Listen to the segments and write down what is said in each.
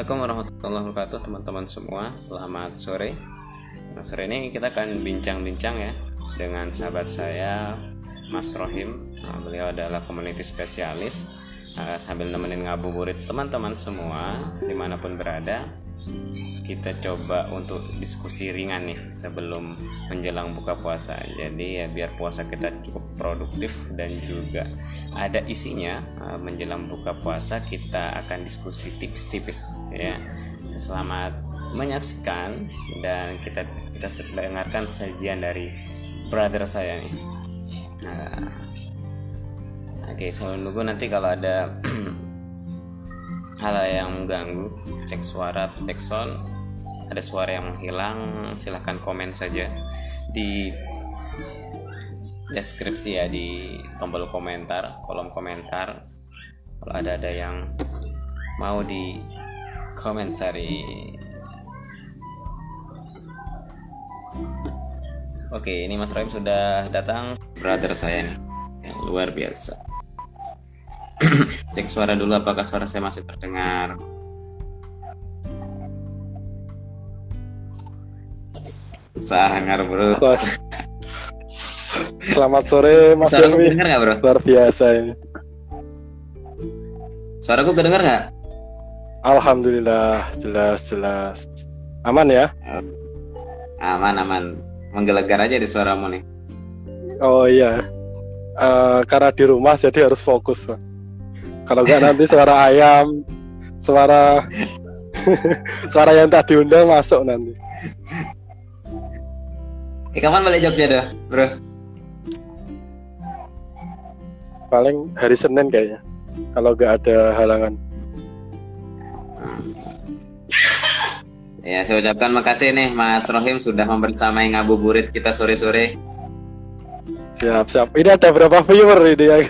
Assalamualaikum warahmatullahi wabarakatuh teman-teman semua. Selamat sore. Nah sore ini kita akan bincang-bincang ya Dengan sahabat saya Mas Rohim. Nah, Beliau adalah community spesialis. Nah, Sambil nemenin ngabuburit teman-teman semua Di mana pun berada kita coba untuk diskusi ringan nih sebelum menjelang buka puasa. Jadi ya biar puasa kita cukup produktif dan juga ada isinya eh, menjelang buka puasa kita akan diskusi tips-tipis ya. Selamat menyaksikan dan kita kita dengarkan sajian dari brother saya nih. Nah, oke, saya nunggu nanti kalau ada hal yang mengganggu, cek suara atau cek sound ada suara yang menghilang silahkan komen saja di deskripsi ya di tombol komentar kolom komentar. Kalau ada ada yang mau di komentari oke ini Mas Roim sudah datang. Brother saya nih yang luar biasa. Cek suara dulu apakah suara saya masih terdengar? Sangar bro. Selamat sore Mas Suara gak bro? Luar biasa ini. Suara gue kedenger gak? Alhamdulillah jelas jelas. Aman ya? Aman aman. Menggelegar aja di suaramu nih. Oh iya. Uh, karena di rumah jadi harus fokus. Kalau nggak nanti suara ayam, suara suara yang tak diundang masuk nanti. Eh, kapan balik Jogja dah, bro? Paling hari Senin kayaknya. Kalau nggak ada halangan. Ya, saya ucapkan makasih nih Mas Rohim sudah membersamai ngabuburit kita sore-sore. Siap, siap. Ini ada berapa viewer ini ya?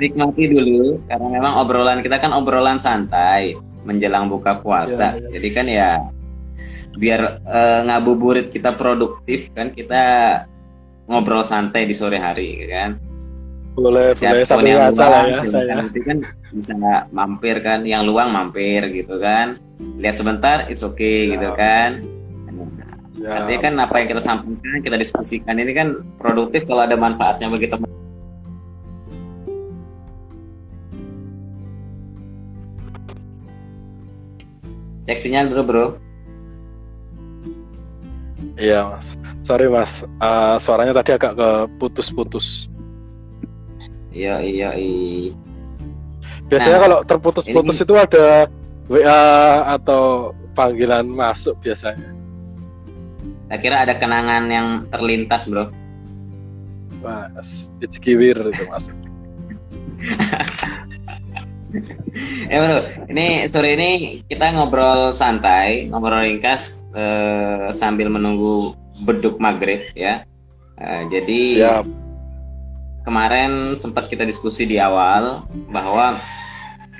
Nikmati dulu karena memang obrolan kita kan obrolan santai menjelang buka puasa. Ya, ya. Jadi kan ya biar uh, ngabuburit kita produktif kan kita ngobrol santai di sore hari kan boleh boleh sampai yang luang, ya saya. nanti kan bisa mampir kan yang luang mampir gitu kan lihat sebentar it's okay ya. gitu kan ya. artinya kan apa yang kita sampaikan kita diskusikan ini kan produktif kalau ada manfaatnya bagi teman cek sinyal dulu bro Iya mas, sorry mas, uh, suaranya tadi agak ke putus-putus. Iya iya iya. Biasanya nah, kalau terputus-putus itu ada WA atau panggilan masuk biasanya. Saya kira ada kenangan yang terlintas bro. Mas, Ichkiwir itu mas. ya bro, ini sore ini kita ngobrol santai, ngobrol ringkas eh, sambil menunggu beduk maghrib ya. Eh, jadi Siap. kemarin sempat kita diskusi di awal bahwa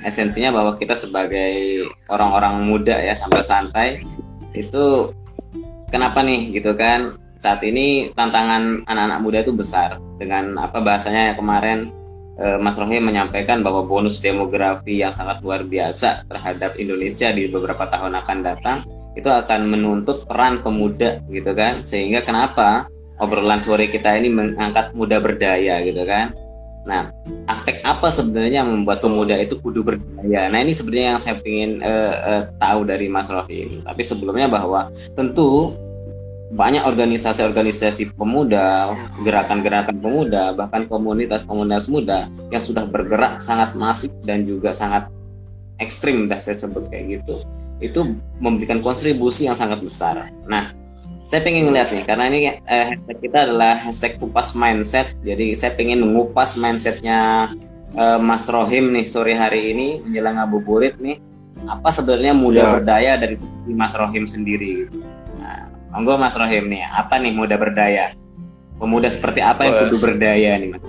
esensinya bahwa kita sebagai orang-orang muda ya sambil santai itu kenapa nih gitu kan saat ini tantangan anak-anak muda itu besar dengan apa bahasanya kemarin Eh, Mas Rohim menyampaikan bahwa bonus demografi yang sangat luar biasa terhadap Indonesia di beberapa tahun akan datang itu akan menuntut peran pemuda gitu kan? Sehingga kenapa obrolan sore kita ini mengangkat muda berdaya gitu kan? Nah aspek apa sebenarnya yang membuat pemuda itu kudu berdaya? Nah ini sebenarnya yang saya ingin uh, uh, tahu dari Mas Rohim tapi sebelumnya bahwa tentu banyak organisasi-organisasi pemuda, gerakan-gerakan pemuda, bahkan komunitas-komunitas muda yang sudah bergerak sangat masif dan juga sangat ekstrim, dah saya sebut kayak gitu. Itu memberikan kontribusi yang sangat besar. Nah, saya pengen ngeliat nih, karena ini eh, hashtag kita adalah hashtag kupas mindset. Jadi saya pengen mengupas mindsetnya eh, Mas Rohim nih sore hari ini menjelang ngabuburit nih. Apa sebenarnya muda berdaya dari Mas Rohim sendiri? Monggo Mas Rohim nih, apa nih muda berdaya? Pemuda seperti apa yang kudu berdaya nih Mas?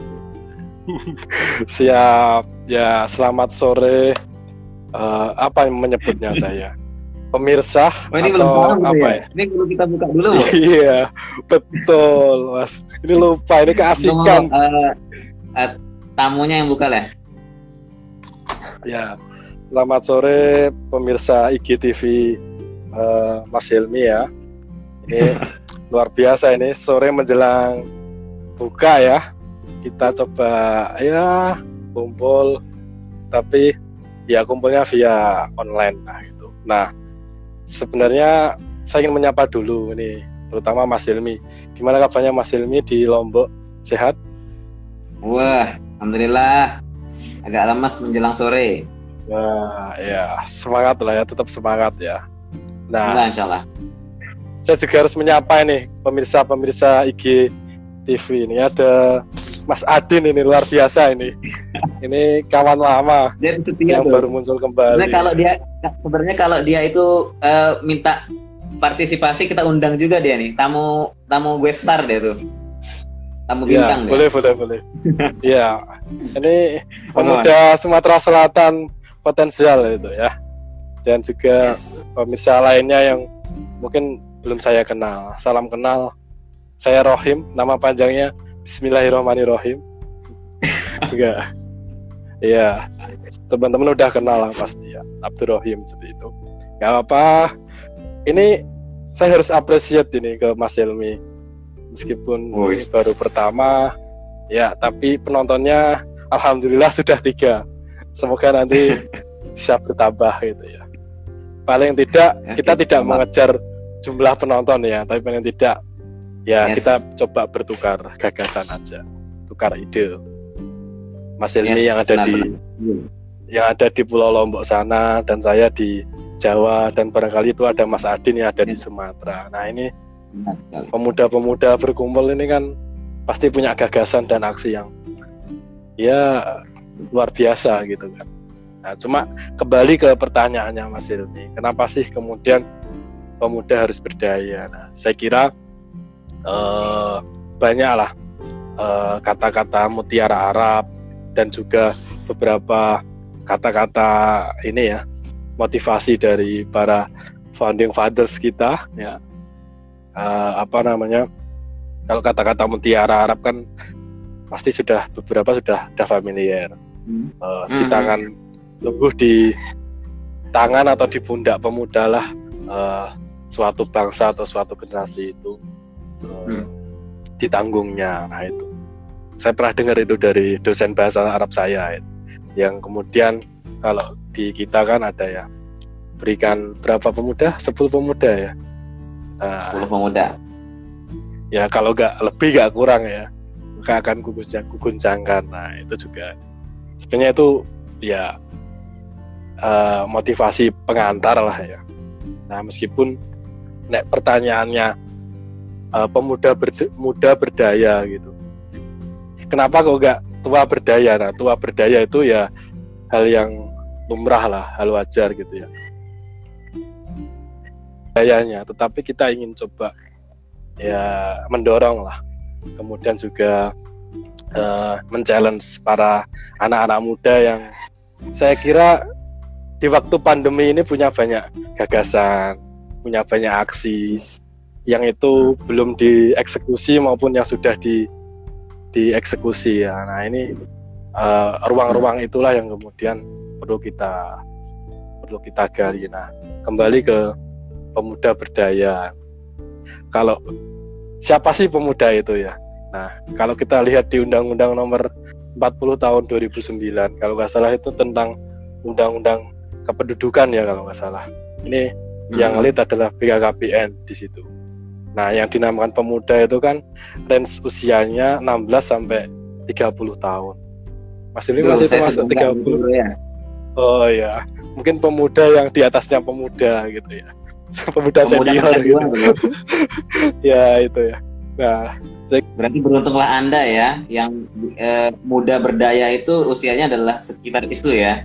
Siap, ya selamat sore. Uh, apa yang menyebutnya saya? Pemirsa oh, ini atau belum apa ya? ya? Ini perlu kita buka dulu. iya, betul Mas. Ini lupa, ini keasikan. uh, uh, tamunya yang buka lah. Ya, selamat sore pemirsa IGTV uh, Mas Hilmi ya. Ini luar biasa ini sore menjelang buka ya. Kita coba ya kumpul tapi ya kumpulnya via online nah gitu. Nah, sebenarnya saya ingin menyapa dulu ini terutama Mas Hilmi. Gimana kabarnya Mas Hilmi di Lombok? Sehat? Wah, alhamdulillah. Agak lemas menjelang sore. Nah, ya semangat lah ya, tetap semangat ya. Nah, nah insya Allah. Saya juga harus menyapa ini pemirsa-pemirsa IG TV ini ada Mas Adin ini luar biasa ini. ini kawan lama dia setia yang baru muncul kembali. Sebenarnya kalau dia sebenarnya kalau dia itu uh, minta partisipasi kita undang juga dia nih. Tamu tamu gue star dia tuh. Tamu ya, bintang boleh dia. boleh boleh ya ini pemuda Sumatera Selatan potensial itu ya. Dan juga yes. pemirsa lainnya yang mungkin belum saya kenal. Salam kenal. Saya Rohim nama panjangnya Bismillahirrahmanirrahim. Juga ya teman-teman udah kenal lah pasti ya Abdul Rohim seperti itu. Nggak apa ini saya harus appreciate ini ke Mas Helmi. Meskipun oh, ini baru pertama ya tapi penontonnya alhamdulillah sudah tiga. Semoga nanti bisa bertambah gitu ya. Paling tidak ya, kita tidak sama. mengejar jumlah penonton ya tapi paling tidak ya yes. kita coba bertukar gagasan aja. Tukar ide Mas Helmi yes, yang ada di yang ada di Pulau Lombok sana dan saya di Jawa dan barangkali itu ada Mas Adin yang ada di Sumatera. Nah ini pemuda-pemuda berkumpul ini kan pasti punya gagasan dan aksi yang ya luar biasa gitu kan. Nah cuma kembali ke pertanyaannya Mas Ilmi, kenapa sih kemudian pemuda harus berdaya? Nah saya kira uh, banyaklah uh, kata-kata mutiara Arab dan juga beberapa kata-kata ini ya motivasi dari para founding fathers kita ya. Uh, apa namanya kalau kata-kata mutiara Arab kan pasti sudah beberapa sudah sudah familiar. Uh, di hmm. tangan lungguh di tangan atau di pundak pemuda lah uh, suatu bangsa atau suatu generasi itu uh, hmm. ditanggungnya. Nah itu saya pernah dengar itu dari dosen bahasa Arab saya yang kemudian kalau di kita kan ada ya berikan berapa pemuda? 10 pemuda ya. Uh, 10 pemuda. Ya kalau nggak lebih nggak kurang ya. Maka akan kuguncangkan nah itu juga. Sebenarnya itu ya uh, motivasi pengantar lah ya. Nah meskipun nek pertanyaannya uh, pemuda berde, muda berdaya gitu kenapa kok nggak tua berdaya nah tua berdaya itu ya hal yang lumrah lah, hal wajar gitu ya. Gayanya, tetapi kita ingin coba ya mendorong lah, kemudian juga uh, men-challenge para anak-anak muda yang saya kira di waktu pandemi ini punya banyak gagasan, punya banyak aksi yang itu belum dieksekusi maupun yang sudah di dieksekusi ya. Nah ini eh, ruang-ruang uh, itulah yang kemudian perlu kita perlu kita gali. Nah, kembali ke pemuda berdaya. Kalau siapa sih pemuda itu ya? Nah, kalau kita lihat di Undang-Undang Nomor 40 Tahun 2009, kalau nggak salah itu tentang Undang-Undang Kependudukan ya kalau nggak salah. Ini hmm. yang lead adalah BKKBN di situ. Nah, yang dinamakan pemuda itu kan range usianya 16 sampai 30 tahun. Mas ini masih termasuk 30 ya. Oh ya, mungkin pemuda yang di atasnya pemuda gitu ya. pemuda, pemuda senior gitu. ya itu ya. Nah, berarti beruntunglah Anda ya yang eh, muda berdaya itu usianya adalah sekitar itu ya.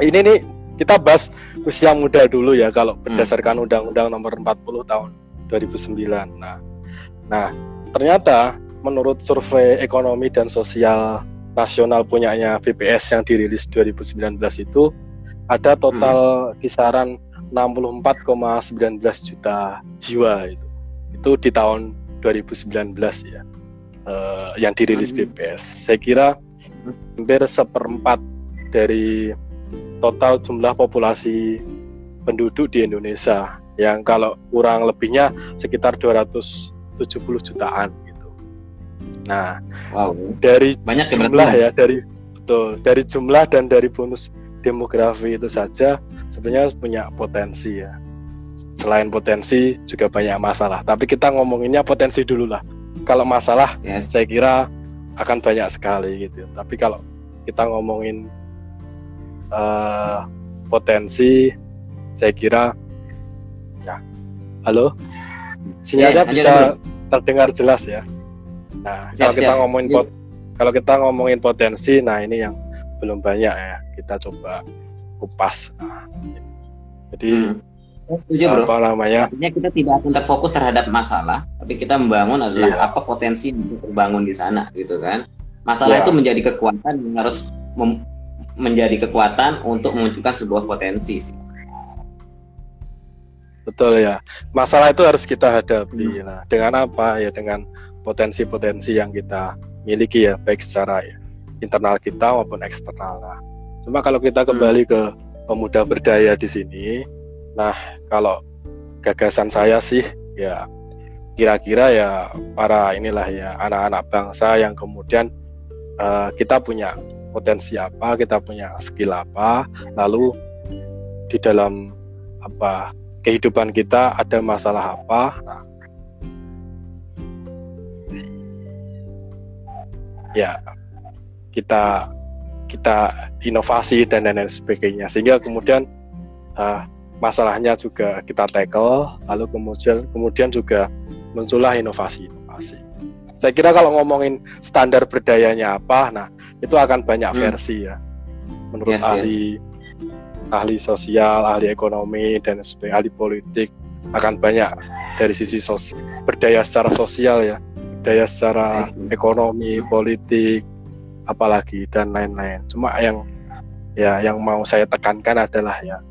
Ini nih kita bahas usia muda dulu ya kalau hmm. berdasarkan Undang-Undang Nomor 40 tahun 2009. Nah, nah ternyata menurut survei ekonomi dan sosial nasional punyanya BPS yang dirilis 2019 itu ada total hmm. kisaran 64,19 juta jiwa itu. Itu di tahun 2019 ya. Uh, yang dirilis hmm. BPS. Saya kira hampir seperempat dari total jumlah populasi penduduk di Indonesia yang kalau kurang lebihnya sekitar 270 jutaan gitu. Nah, wow. dari banyak ya jumlah ya dari betul dari jumlah dan dari bonus demografi itu saja sebenarnya punya potensi ya. Selain potensi juga banyak masalah. Tapi kita ngomonginnya potensi dulu lah. Kalau masalah yes. saya kira akan banyak sekali gitu. Tapi kalau kita ngomongin uh, potensi, saya kira ya halo sinyalnya yeah, bisa terdengar jelas ya. Nah siap, kalau kita siap. ngomongin pot, kalau kita ngomongin potensi, nah ini yang belum banyak ya kita coba kupas. Nah, jadi hmm. Setuju, bro. apa namanya? Artinya kita tidak akan terfokus terhadap masalah, tapi kita membangun adalah iya. apa potensi yang terbangun di sana, gitu kan? Masalah iya. itu menjadi kekuatan yang harus menjadi kekuatan untuk memunculkan sebuah potensi sih. Betul ya. Masalah itu harus kita hadapi. Hmm. Nah, dengan apa? Ya dengan potensi-potensi yang kita miliki ya, baik secara ya, internal kita maupun eksternal. Nah, cuma kalau kita kembali hmm. ke pemuda berdaya di sini, nah kalau gagasan saya sih ya kira-kira ya para inilah ya anak-anak bangsa yang kemudian uh, kita punya potensi apa, kita punya skill apa, lalu di dalam apa kehidupan kita ada masalah apa. Nah, ya kita kita inovasi dan lain-lain sebagainya sehingga kemudian uh, masalahnya juga kita tackle lalu kemudian kemudian juga muncullah inovasi-inovasi. Saya kira kalau ngomongin standar berdayanya apa, nah itu akan banyak hmm. versi ya. Menurut yes, ahli yes. Ahli sosial, ahli ekonomi dan sebagainya, ahli politik akan banyak dari sisi sos berdaya secara sosial ya daya secara ekonomi, politik, apalagi dan lain-lain. Cuma yang ya yang mau saya tekankan adalah ya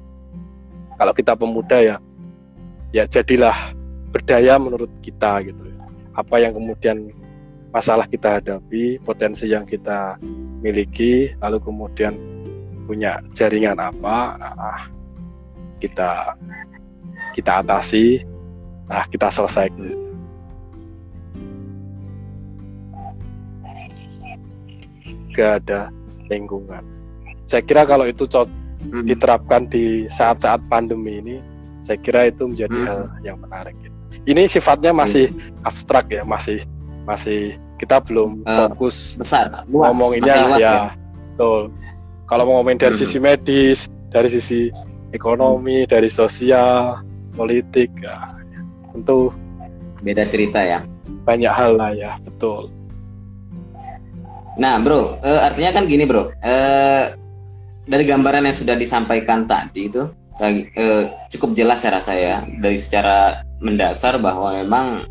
kalau kita pemuda ya ya jadilah berdaya menurut kita gitu. Ya. Apa yang kemudian masalah kita hadapi, potensi yang kita miliki, lalu kemudian punya jaringan apa, nah, kita kita atasi, nah kita selesaikan juga ada lingkungan. Saya kira kalau itu hmm. diterapkan di saat-saat pandemi ini, saya kira itu menjadi hmm. hal yang menarik. Ini sifatnya masih hmm. abstrak ya, masih masih kita belum uh, fokus besar, luas, ngomonginnya luas, ya, ya. Betul. Kalau mau ngomongin dari hmm. sisi medis, dari sisi ekonomi, dari sosial, politik, ya, tentu beda cerita ya. Banyak hal lah ya, betul. Nah, bro, uh, artinya kan gini, bro. Uh, dari gambaran yang sudah disampaikan tadi itu uh, cukup jelas saya rasa ya dari secara mendasar bahwa memang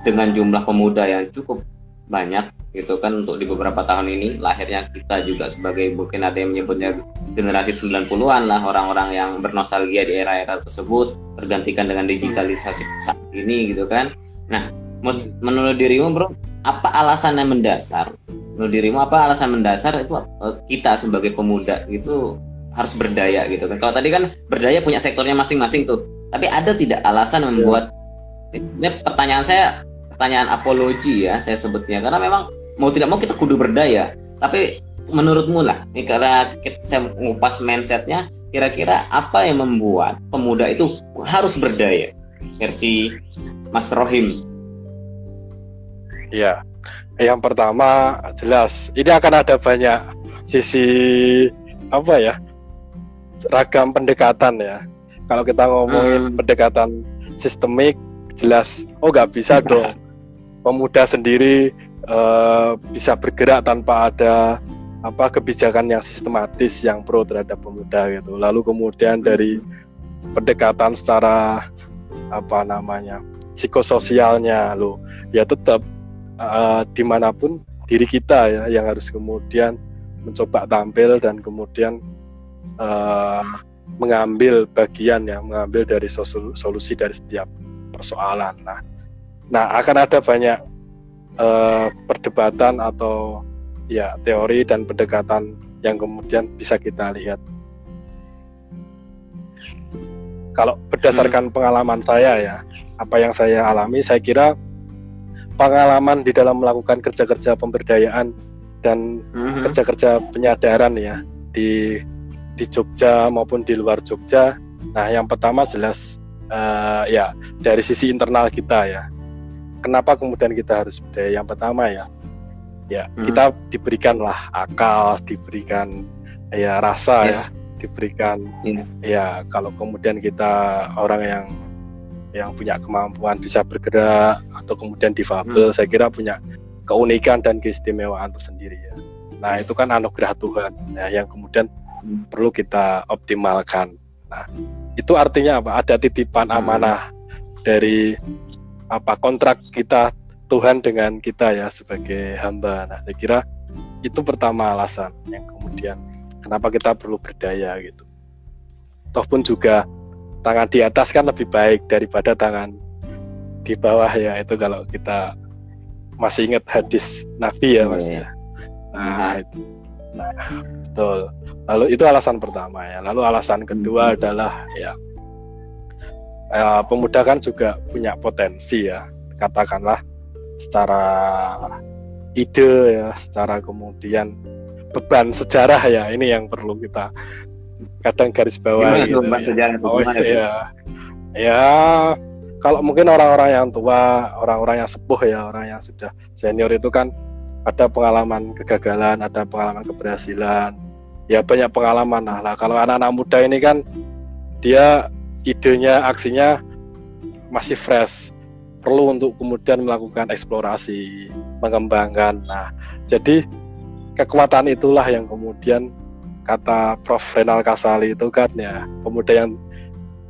dengan jumlah pemuda yang cukup banyak gitu kan untuk di beberapa tahun ini lahirnya kita juga sebagai mungkin ada yang menyebutnya generasi 90-an lah orang-orang yang bernostalgia di era-era tersebut tergantikan dengan digitalisasi saat ini gitu kan. Nah, menurut dirimu bro apa alasan yang mendasar? Menurut dirimu apa alasan mendasar itu eh, kita sebagai pemuda itu harus berdaya gitu kan? Kalau tadi kan berdaya punya sektornya masing-masing tuh tapi ada tidak alasan yang membuat ini pertanyaan saya pertanyaan apologi ya saya sebutnya. Karena memang mau tidak mau kita kudu berdaya. Tapi menurutmu lah ini karena kita, saya ngupas mindsetnya kira-kira apa yang membuat pemuda itu harus berdaya? Versi Mas Rohim. Ya, yang pertama jelas ini akan ada banyak sisi apa ya ragam pendekatan ya. Kalau kita ngomongin hmm. pendekatan sistemik, jelas oh nggak bisa dong. Pemuda sendiri uh, bisa bergerak tanpa ada apa kebijakan yang sistematis yang pro terhadap pemuda gitu. Lalu kemudian dari pendekatan secara apa namanya psikososialnya lo ya tetap uh, di mana pun diri kita ya yang harus kemudian mencoba tampil dan kemudian uh, mengambil bagian ya mengambil dari solusi dari setiap persoalan. Nah, nah akan ada banyak uh, perdebatan atau ya teori dan pendekatan yang kemudian bisa kita lihat. Kalau berdasarkan hmm. pengalaman saya ya, apa yang saya alami, saya kira pengalaman di dalam melakukan kerja-kerja pemberdayaan dan hmm. kerja-kerja penyadaran ya di di Jogja maupun di luar Jogja. Nah, yang pertama jelas uh, ya dari sisi internal kita ya. Kenapa kemudian kita harus berdaya? Yang pertama ya, ya hmm. kita diberikanlah akal, diberikan ya rasa ya. yes. ya, diberikan yes. ya kalau kemudian kita orang yang yang punya kemampuan bisa bergerak atau kemudian difabel, hmm. saya kira punya keunikan dan keistimewaan tersendiri ya. Nah yes. itu kan anugerah Tuhan ya, yang kemudian hmm. perlu kita optimalkan. Nah itu artinya apa? Ada titipan hmm. amanah dari apa kontrak kita Tuhan dengan kita ya sebagai hamba. Nah, saya kira itu pertama alasan yang kemudian kenapa kita perlu berdaya gitu. Toh pun juga tangan di atas kan lebih baik daripada tangan di bawah ya itu kalau kita masih ingat hadis Nabi ya Mas. Yeah. Nah, itu. Nah, betul. Lalu itu alasan pertama ya. Lalu alasan kedua hmm. adalah ya, ya pemuda kan juga punya potensi ya. Katakanlah secara ide ya, secara kemudian beban sejarah ya ini yang perlu kita kadang garis bawah gitu. Beban ya. sejarah oh iya. Ya kalau mungkin orang-orang yang tua, orang-orang yang sepuh ya, orang yang sudah senior itu kan ada pengalaman kegagalan, ada pengalaman keberhasilan, ya banyak pengalaman nah, lah. Kalau anak-anak muda ini kan dia idenya, aksinya masih fresh, perlu untuk kemudian melakukan eksplorasi, mengembangkan. Nah, jadi kekuatan itulah yang kemudian kata Prof. Renal Kasali itu kan ya pemuda yang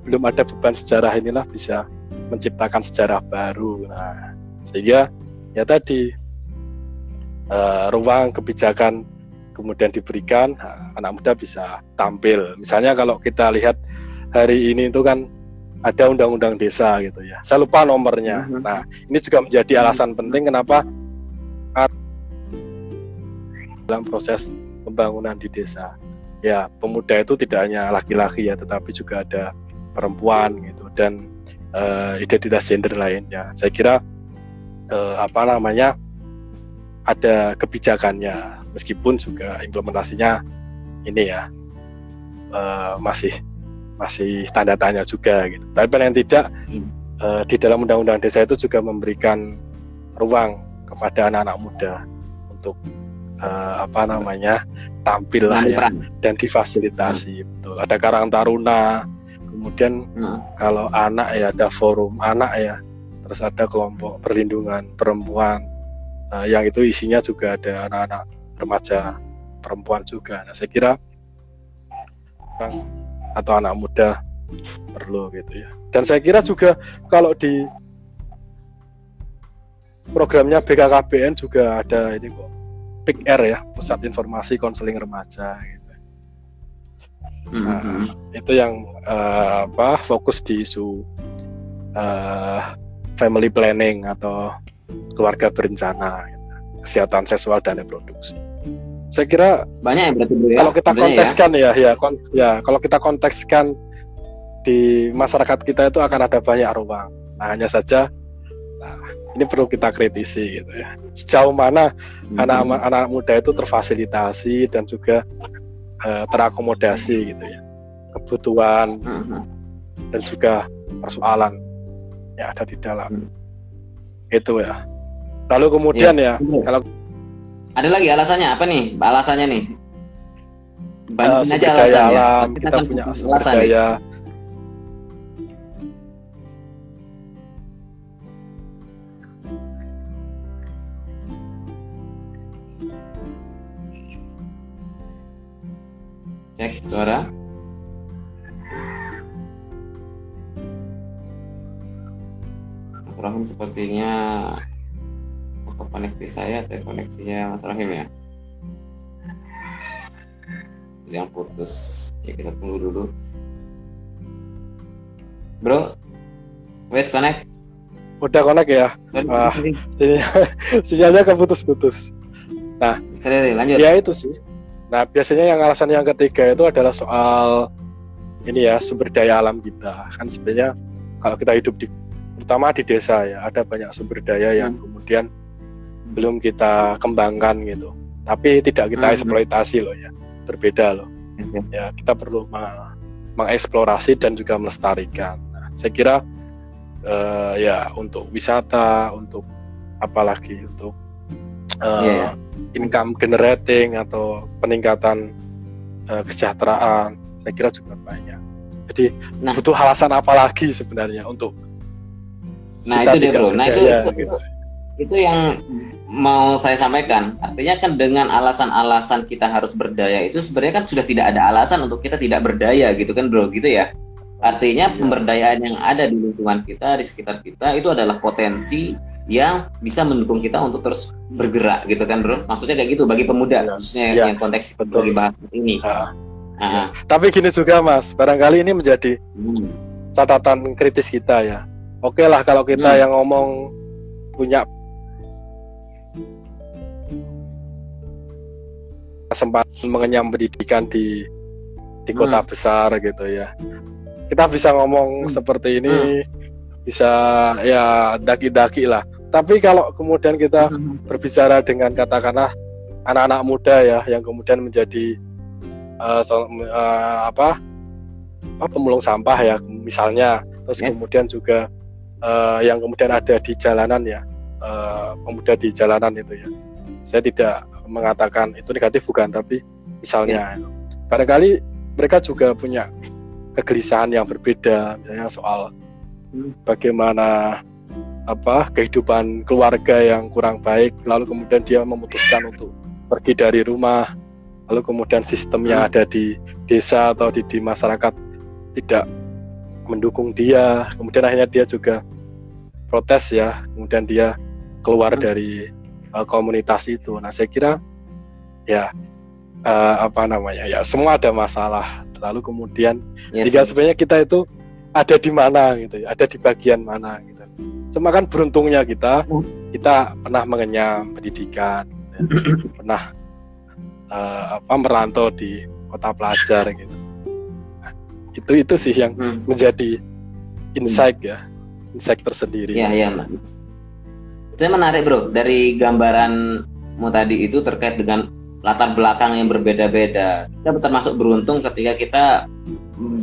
belum ada beban sejarah inilah bisa menciptakan sejarah baru. Nah, sehingga ya tadi uh, ruang kebijakan kemudian diberikan nah, anak muda bisa tampil. Misalnya kalau kita lihat hari ini itu kan ada undang-undang desa gitu ya. Saya lupa nomornya. Mm -hmm. Nah, ini juga menjadi alasan penting kenapa dalam proses pembangunan di desa. Ya, pemuda itu tidak hanya laki-laki ya, tetapi juga ada perempuan gitu dan uh, identitas gender lainnya. Saya kira uh, apa namanya ada kebijakannya, meskipun juga implementasinya ini ya uh, masih masih tanda tanya juga gitu. Tapi paling tidak hmm. uh, di dalam undang-undang desa itu juga memberikan ruang kepada anak-anak muda untuk uh, apa namanya tampil lah ya dan difasilitasi hmm. betul. Ada Karang Taruna, kemudian hmm. kalau anak ya ada forum anak ya, terus ada kelompok perlindungan perempuan uh, yang itu isinya juga ada anak-anak remaja perempuan juga. Nah saya kira atau anak muda perlu gitu ya. Dan saya kira juga kalau di programnya BKKBN juga ada ini kok PIK ya, Pusat Informasi Konseling Remaja gitu. Nah, mm-hmm. itu yang uh, apa fokus di isu uh, family planning atau keluarga berencana, gitu. kesehatan seksual dan reproduksi saya kira banyak yang berarti ya. Kalau kita kontekskan ya, ya, ya, kon, ya kalau kita kontekskan di masyarakat kita itu akan ada banyak ruang. Nah, hanya saja nah, ini perlu kita kritisi gitu ya. Sejauh mana anak-anak hmm. muda itu terfasilitasi dan juga uh, terakomodasi gitu ya. Kebutuhan hmm. dan juga persoalan yang ada di dalam. Hmm. Itu ya. Lalu kemudian ya, ya kalau ada lagi alasannya apa nih? Alasannya nih. Bandingin uh, aja alasannya. Alam, kita, kita punya alasan daya. Cek suara. Mas sepertinya apa koneksi saya atau koneksinya Mas Rahim ya. Yang putus. Ya kita tunggu dulu. Bro wes connect? Udah connect ya? Ah, sinyalnya keputus-putus nah Seri, lanjut. ya itu sih. Nah, biasanya yang alasan yang ketiga itu adalah soal ini ya sumber daya alam kita. Kan sebenarnya kalau kita hidup di terutama di desa ya, ada banyak sumber daya yang hmm. kemudian belum kita kembangkan gitu. Tapi tidak kita hmm. eksploitasi loh ya. Berbeda loh. Ya, kita perlu mengeksplorasi dan juga melestarikan. Nah, saya kira uh, ya untuk wisata, untuk apalagi untuk uh, eh, yeah. income generating atau peningkatan uh, kesejahteraan saya kira juga banyak jadi nah, butuh alasan apa lagi sebenarnya untuk nah itu dia bro nah itu gitu. Itu yang mau saya sampaikan artinya kan dengan alasan-alasan kita harus berdaya itu sebenarnya kan sudah tidak ada alasan untuk kita tidak berdaya gitu kan bro gitu ya artinya iya. pemberdayaan yang ada di lingkungan kita di sekitar kita itu adalah potensi yang bisa mendukung kita untuk terus bergerak gitu kan bro maksudnya kayak gitu bagi pemuda ya. khususnya ya. yang konteks betul bahas ini nah. Nah. tapi gini juga mas barangkali ini menjadi hmm. catatan kritis kita ya oke lah kalau kita hmm. yang ngomong punya kesempatan mengenyam pendidikan di di kota hmm. besar gitu ya kita bisa ngomong hmm. seperti ini hmm. bisa ya daki-daki lah tapi kalau kemudian kita hmm. berbicara dengan katakanlah anak-anak muda ya yang kemudian menjadi uh, so, uh, apa apa pemulung sampah ya misalnya terus yes. kemudian juga uh, yang kemudian ada di jalanan ya uh, pemuda di jalanan itu ya saya tidak mengatakan itu negatif bukan tapi misalnya barangkali mereka juga punya kegelisahan yang berbeda misalnya soal hmm. bagaimana apa kehidupan keluarga yang kurang baik lalu kemudian dia memutuskan untuk pergi dari rumah lalu kemudian sistem yang ada di desa atau di, di masyarakat tidak mendukung dia kemudian akhirnya dia juga protes ya kemudian dia keluar hmm. dari uh, komunitas itu nah saya kira ya uh, apa namanya ya semua ada masalah lalu kemudian yes, tinggal sebenarnya kita itu ada di mana gitu ya ada di bagian mana gitu Cuma kan beruntungnya kita, hmm. kita pernah mengenyam pendidikan, ya. pernah uh, apa merantau di kota pelajar gitu. Nah, itu itu sih yang hmm. menjadi insight ya, insight tersendiri. Iya iya. Saya menarik bro dari gambaranmu tadi itu terkait dengan latar belakang yang berbeda-beda. Kita termasuk beruntung ketika kita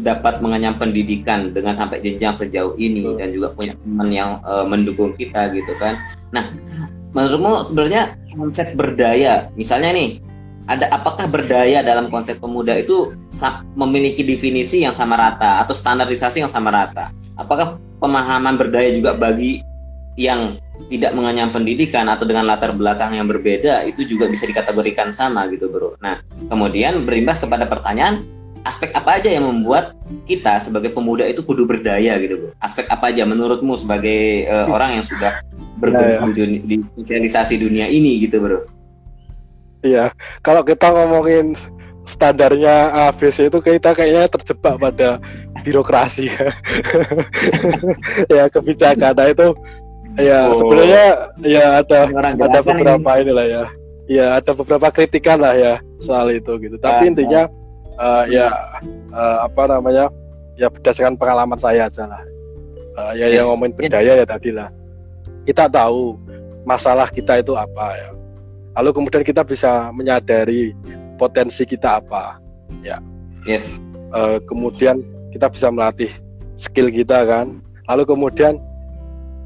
dapat mengenyam pendidikan dengan sampai jenjang sejauh ini Betul. dan juga punya teman yang uh, mendukung kita gitu kan. Nah, menurutmu sebenarnya konsep berdaya, misalnya nih, ada apakah berdaya dalam konsep pemuda itu memiliki definisi yang sama rata atau standarisasi yang sama rata? Apakah pemahaman berdaya juga bagi yang tidak mengenyam pendidikan atau dengan latar belakang yang berbeda itu juga bisa dikategorikan sama gitu bro. Nah kemudian berimbas kepada pertanyaan aspek apa aja yang membuat kita sebagai pemuda itu kudu berdaya gitu bro? Aspek apa aja menurutmu sebagai uh, orang yang sudah bergabung ya, ya. di sosialisasi dunia ini gitu bro? Iya. Kalau kita ngomongin standarnya ABC itu kita kayaknya terjebak pada birokrasi. Ya kebijakan. Nah itu ya oh. sebenarnya ya ada ada beberapa ini. inilah ya. Ya ada beberapa kritikan lah ya soal itu gitu. Tapi ya, intinya ya uh, ya uh, apa namanya ya berdasarkan pengalaman saya aja lah. Uh, ya yes. yang ngomongin berdaya ya tadi lah. Kita tahu masalah kita itu apa ya. Lalu kemudian kita bisa menyadari potensi kita apa ya. Yes. Uh, kemudian kita bisa melatih skill kita kan. Lalu kemudian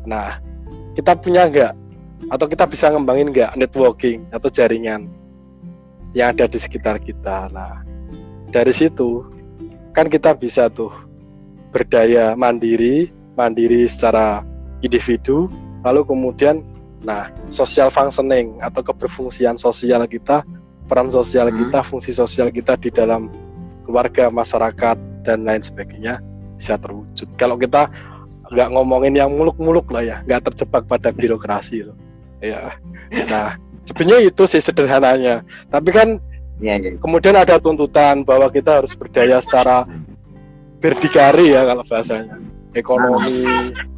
nah kita punya enggak atau kita bisa ngembangin enggak networking atau jaringan yang ada di sekitar kita nah dari situ kan kita bisa tuh berdaya mandiri, mandiri secara individu, lalu kemudian nah social functioning atau keberfungsian sosial kita, peran sosial hmm. kita, fungsi sosial kita di dalam keluarga, masyarakat dan lain sebagainya bisa terwujud. Kalau kita nggak ngomongin yang muluk-muluk lah ya, nggak terjebak pada birokrasi loh. Ya, nah sebenarnya itu sih sederhananya. Tapi kan Ya, ya. Kemudian ada tuntutan bahwa kita harus berdaya secara berdikari ya kalau bahasanya. Ekonomi,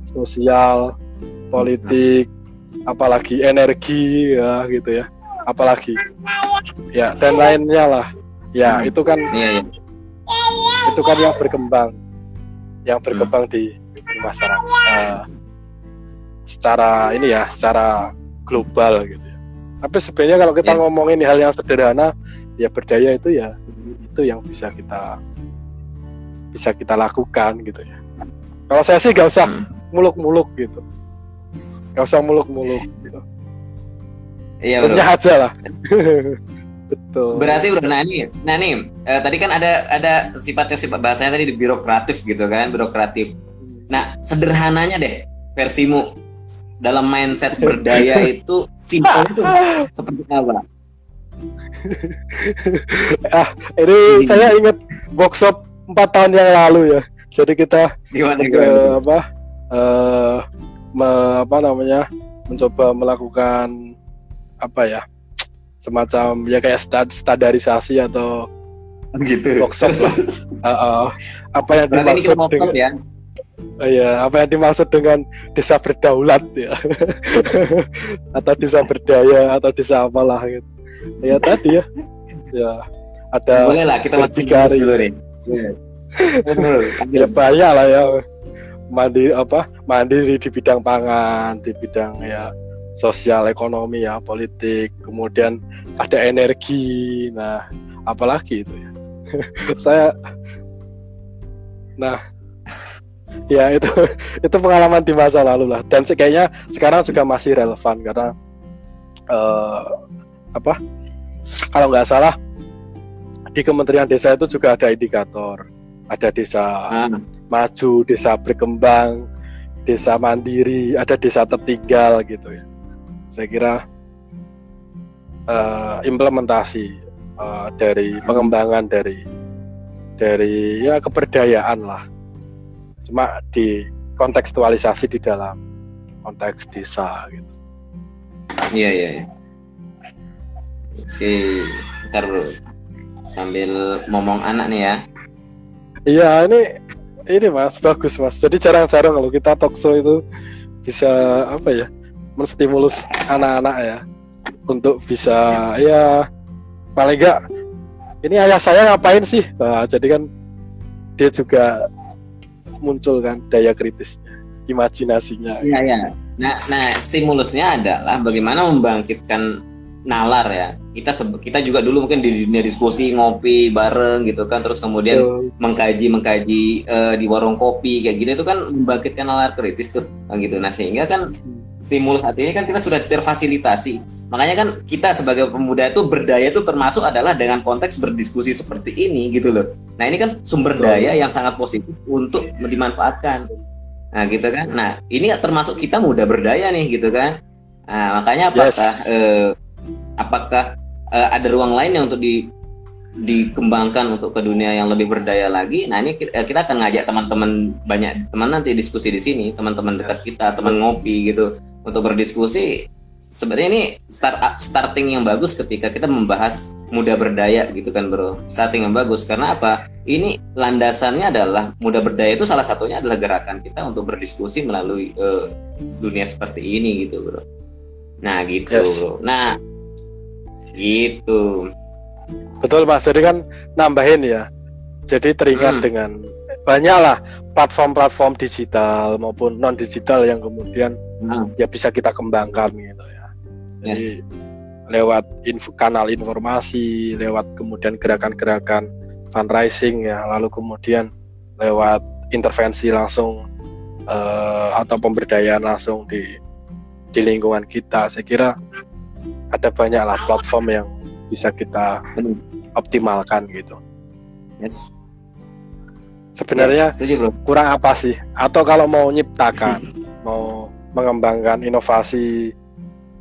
sosial, politik, apalagi energi ya gitu ya. Apalagi ya dan lainnya lah ya Hmm. itu kan Iya, iya. itu kan yang berkembang yang berkembang di, di masyarakat eh, secara ini ya secara global gitu ya tapi sebenarnya kalau kita Ya. ngomongin hal yang sederhana ya berdaya itu ya itu yang bisa kita bisa kita lakukan gitu ya kalau saya sih nggak usah Hmm. muluk-muluk gitu nggak usah muluk-muluk gitu Iya. Punya aja lah betul Berarti bro, nah ini, nah nih, eh, tadi kan ada ada sifatnya sifat bahasanya tadi di birokratif gitu kan, birokratif. Nah, sederhananya deh versimu dalam mindset berdaya itu simpel itu seperti apa? ini Hmm. saya ingat workshop empat tahun yang lalu ya jadi kita Gimana eh, gimana? apa eh, me- apa namanya mencoba melakukan apa ya semacam ya kayak sta- standarisasi atau Gitu. workshop lah. Eh, eh, apa yang dimaksud dengan ya. Ya apa yang dimaksud dengan desa berdaulat ya? Atau desa berdaya atau desa apalah gitu. Ya tadi ya. Ya ada Boleh lah kita berdikari. dulu nih. Betul. ya banyak lah ya. Mandiri apa mandiri di bidang pangan di bidang ya sosial ekonomi ya politik. Kemudian ada energi. Nah apalagi itu ya. Saya nah ya itu itu pengalaman di masa lalu lah dan kayaknya sekarang juga masih relevan karena eh, apa kalau nggak salah di Kementerian Desa itu juga ada indikator ada desa Ah, maju, desa berkembang, desa mandiri, ada desa tertinggal gitu ya. Saya kira eh, implementasi eh, dari pengembangan dari dari ya keberdayaan lah. Cuma di kontekstualisasi di dalam konteks desa gitu. Iya iya. iya. Oke, ntar bro. Sambil ngomong anak nih ya. Iya ini ini mas bagus mas. Jadi jarang-jarang kalau kita talkshow itu bisa apa ya menstimulus anak-anak ya untuk bisa ya paling enggak ini ayah saya ngapain sih? Nah, jadi kan dia juga muncul kan daya kritisnya, imajinasinya. Iya iya. Nah, nah stimulusnya adalah bagaimana membangkitkan nalar ya. Kita kita juga dulu mungkin di dunia diskusi ngopi bareng gitu kan, terus kemudian mengkaji mengkaji eh, di warung kopi kayak gitu itu kan membangkitkan nalar kritis tuh gitu. Nah sehingga kan stimulus saat ini kan kita sudah terfasilitasi. Makanya kan kita sebagai pemuda itu berdaya itu termasuk adalah dengan konteks berdiskusi seperti ini gitu loh. Nah ini kan sumber daya yang sangat positif untuk dimanfaatkan. Nah gitu kan. Nah ini termasuk kita muda berdaya nih gitu kan. Nah makanya apakah Yes. eh, apakah eh, ada ruang lain yang untuk di dikembangkan untuk ke dunia yang lebih berdaya lagi. Nah ini ki- eh, kita akan ngajak teman-teman banyak teman nanti diskusi di sini, teman-teman dekat kita, teman ngopi gitu untuk berdiskusi. Sebenarnya ini start starting yang bagus ketika kita membahas muda berdaya gitu kan bro. Starting yang bagus karena apa? Ini landasannya adalah muda berdaya itu salah satunya adalah gerakan kita untuk berdiskusi melalui eh, dunia seperti ini gitu bro. Nah gitu Yes. bro. Nah gitu. Betul mas. Jadi kan nambahin ya. Jadi teringat Hmm. dengan banyaklah platform-platform digital maupun non digital yang kemudian Nah, ya bisa kita kembangkan gitu ya. Jadi lewat info, kanal informasi, lewat kemudian gerakan-gerakan fundraising ya, lalu kemudian lewat intervensi langsung eh, atau pemberdayaan langsung di di lingkungan kita. Saya kira ada banyaklah platform yang bisa kita benar. optimalkan gitu. Yes. Sebenarnya bro. kurang apa sih? Atau kalau mau nyiptakan, mau mengembangkan inovasi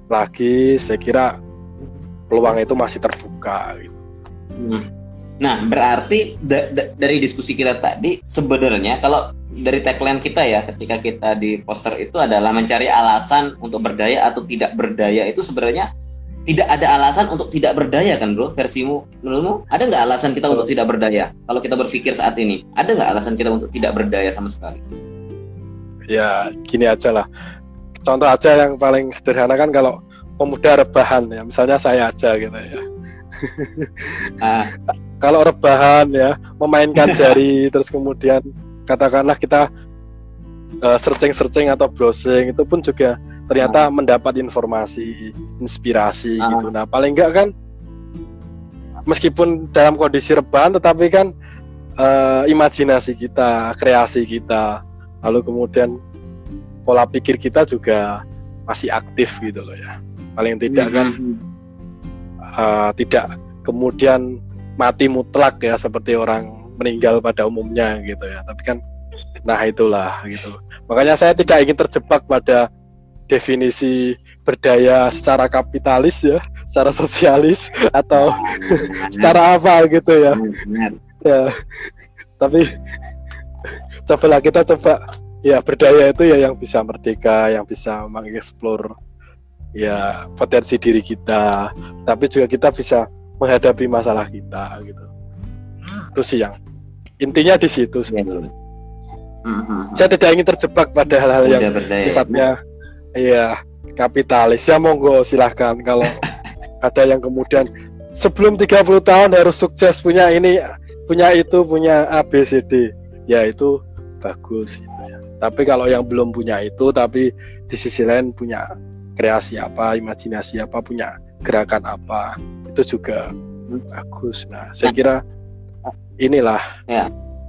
lagi, saya kira peluang itu masih terbuka. Gitu. Hmm. Nah, berarti da- da- dari diskusi kita tadi sebenarnya kalau dari tagline kita ya ketika kita di poster itu adalah mencari alasan untuk berdaya atau tidak berdaya itu sebenarnya tidak ada alasan untuk tidak berdaya kan bro versimu menurutmu ada nggak alasan kita untuk tidak berdaya kalau kita berpikir saat ini ada nggak alasan kita untuk tidak berdaya sama sekali Ya gini aja lah. Contoh aja yang paling sederhana kan kalau pemuda rebahan ya, misalnya saya aja gitu ya. ah. kalau rebahan ya memainkan jari terus kemudian katakanlah kita uh, eh, searching searching atau browsing itu pun juga ternyata ah. mendapat informasi inspirasi ah. gitu. Nah paling enggak kan meskipun dalam kondisi rebahan tetapi kan uh, imajinasi kita kreasi kita lalu kemudian pola pikir kita juga masih aktif gitu loh ya. Paling tidak kan uh, tidak kemudian mati mutlak ya seperti orang meninggal pada umumnya gitu ya. Tapi kan nah itulah gitu. Makanya saya tidak ingin terjebak pada definisi berdaya secara kapitalis ya secara sosialis atau secara apa gitu ya. Ya. Tapi cobalah kita coba. Ya berdaya itu ya yang bisa merdeka yang bisa mengeksplor ya potensi diri kita. Tapi juga kita bisa menghadapi masalah kita gitu. Itu sih yang intinya di situ. Sebenarnya mm-hmm. saya tidak ingin terjebak pada hal-hal yang berdaya, sifatnya ya kapitalis. Ya monggo silahkan. Kalau ada yang kemudian sebelum 30 tahun harus sukses punya ini punya itu punya A B C D. Ya itu bagus gitu ya. Tapi kalau yang belum punya itu tapi di sisi lain punya kreasi apa imajinasi apa punya gerakan apa itu juga bagus. Nah saya kira inilah ya.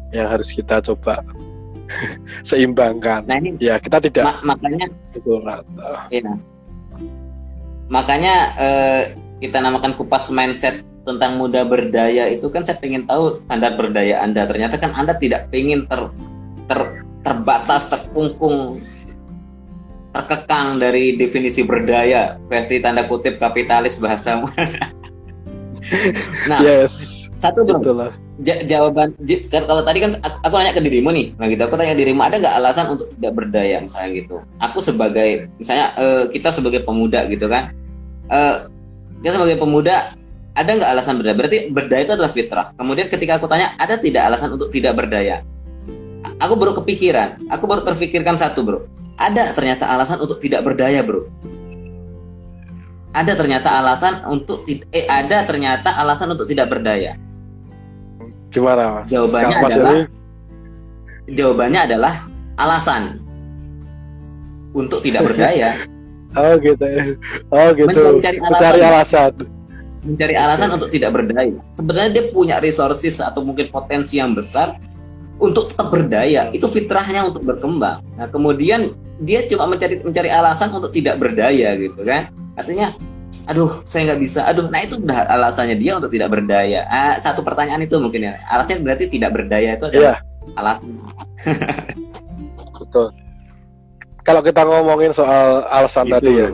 yang harus kita coba seimbangkan. Nah ini ya kita tidak ma makanya betul rata ya. makanya eh, kita namakan kupas mindset tentang muda berdaya itu kan saya ingin tahu standar berdaya Anda. Ternyata kan Anda tidak ingin ter, ter terbatas terkungkung terkekang dari definisi berdaya. Versi tanda kutip kapitalis bahasa nah yes. satu bro ja jawaban kalau tadi kan aku, aku nanya ke dirimu nih nah gitu aku tanya dirimu ada nggak alasan untuk tidak berdaya misalnya gitu aku sebagai misalnya uh, kita sebagai pemuda gitu kan uh, kita sebagai pemuda ada nggak alasan berdaya? Berarti berdaya itu adalah fitrah. Kemudian ketika aku tanya, ada tidak alasan untuk tidak berdaya? Aku baru kepikiran, aku baru terfikirkan satu bro. Ada ternyata alasan untuk tidak berdaya bro. Ada ternyata alasan untuk eh ada ternyata alasan untuk tidak berdaya. Gimana mas? Jawabannya mas adalah ini? jawabannya adalah alasan untuk tidak berdaya. oh gitu, oh gitu. Mencari alasan. Mencari alasan mencari alasan untuk tidak berdaya. Sebenarnya dia punya resources atau mungkin potensi yang besar untuk tetap berdaya. Itu fitrahnya untuk berkembang. Nah, kemudian dia cuma mencari mencari alasan untuk tidak berdaya gitu kan. Artinya aduh saya nggak bisa aduh nah itu udah alasannya dia untuk tidak berdaya ah, satu pertanyaan itu mungkin ya alasannya berarti tidak berdaya itu adalah yeah. alasan betul kalau kita ngomongin soal alasan gitu. tadi ya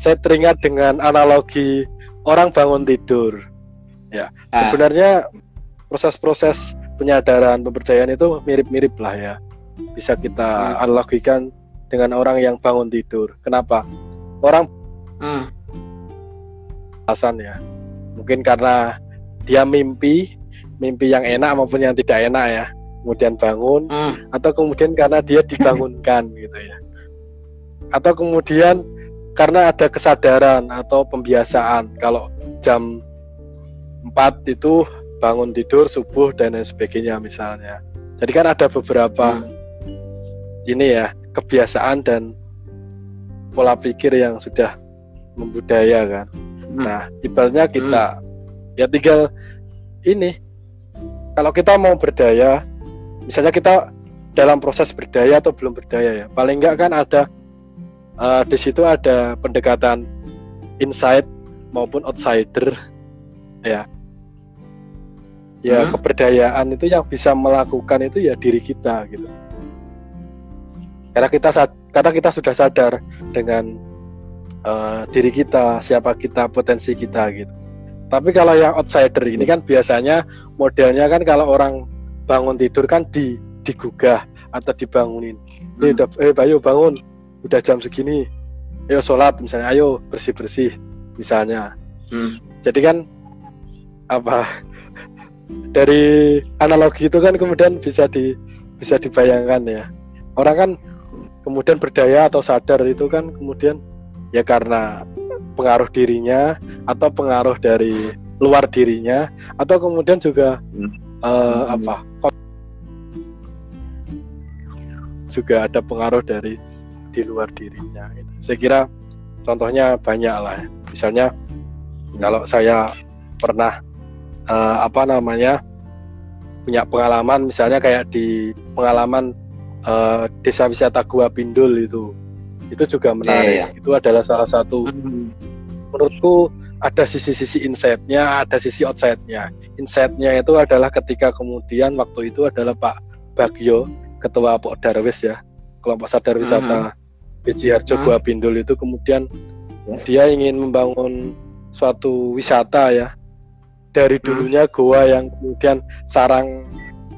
saya teringat dengan analogi orang bangun tidur. Ya, ah. sebenarnya proses-proses penyadaran pemberdayaan itu mirip-mirip lah ya. Bisa kita hmm. analogikan dengan orang yang bangun tidur. Kenapa? Orang hmm. Alasan ya. Mungkin karena dia mimpi, mimpi yang enak maupun yang tidak enak ya. Kemudian bangun hmm. atau kemudian karena dia dibangunkan gitu ya. Atau kemudian karena ada kesadaran atau pembiasaan kalau jam 4 itu bangun tidur subuh dan lain sebagainya misalnya jadi kan ada beberapa hmm. ini ya kebiasaan dan pola pikir yang sudah membudaya kan. Nah ibaratnya kita hmm. ya tinggal ini kalau kita mau berdaya misalnya kita dalam proses berdaya atau belum berdaya ya paling enggak kan ada uh, di situ ada pendekatan inside maupun outsider ya ya hmm? keberdayaan itu yang bisa melakukan itu ya diri kita gitu karena kita karena kita sudah sadar dengan uh, diri kita siapa kita potensi kita gitu. Tapi kalau yang outsider ini kan biasanya modelnya kan kalau orang bangun tidur kan di digugah atau dibangunin. Eh, hmm. eh, eh Bayu bangun udah jam segini. Ayo sholat misalnya ayo bersih bersih misalnya. Hmm. jadi kan apa dari analogi itu kan kemudian bisa di bisa dibayangkan ya. Orang kan kemudian berdaya atau sadar itu kan kemudian ya karena pengaruh dirinya atau pengaruh dari luar dirinya atau kemudian juga Hmm. Hmm. apa juga ada pengaruh dari di luar dirinya gitu. saya kira contohnya banyak lah ya. misalnya kalau saya pernah eh, apa namanya punya pengalaman misalnya kayak di pengalaman eh, desa wisata Gua Pindul itu itu juga menarik Iya, itu adalah salah satu Hmm. menurutku ada sisi-sisi insight-nya, ada sisi outside-nya. Insight-nya itu adalah ketika kemudian waktu itu adalah Pak Bagio, ketua Pok Darwis ya, kelompok sadar wisata BC Harjo Mhm. Gua Pindul itu kemudian Yes. dia ingin membangun suatu wisata ya. Dari dulunya goa yang kemudian sarang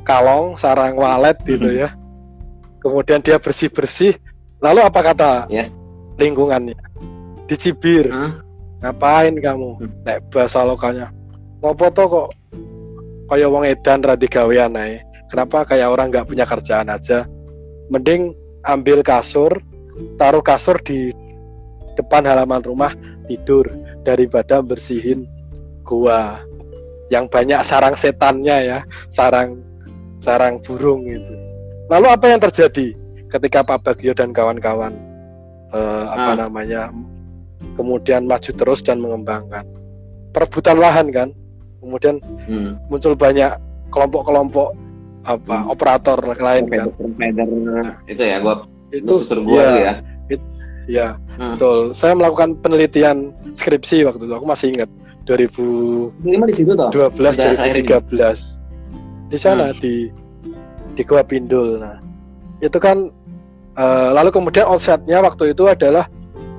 kalong, sarang walet gitu ya. Kemudian dia bersih-bersih. Lalu apa kata Yes. lingkungannya? Dicibir Hmm. ngapain kamu Hmm. nek bahasa lokalnya ngopo to kok kaya wong edan ra digawean ae kenapa kayak orang nggak punya kerjaan aja mending ambil kasur taruh kasur di depan halaman rumah tidur daripada bersihin gua yang banyak sarang setannya ya sarang sarang burung itu lalu apa yang terjadi ketika Pak Bagio dan kawan-kawan eh, apa Ah. namanya kemudian maju terus dan mengembangkan perebutan lahan kan kemudian Hmm. muncul banyak kelompok-kelompok apa Hmm. operator lain kan Provider itu ya gua itu suster gua ya, ya. ya Hmm. betul saya melakukan penelitian skripsi waktu itu aku masih ingat 2012 Lima di situ toh. Udah saya ini. 2013 di sana di di Gua Pindul nah itu kan eh, lalu kemudian offsetnya waktu itu adalah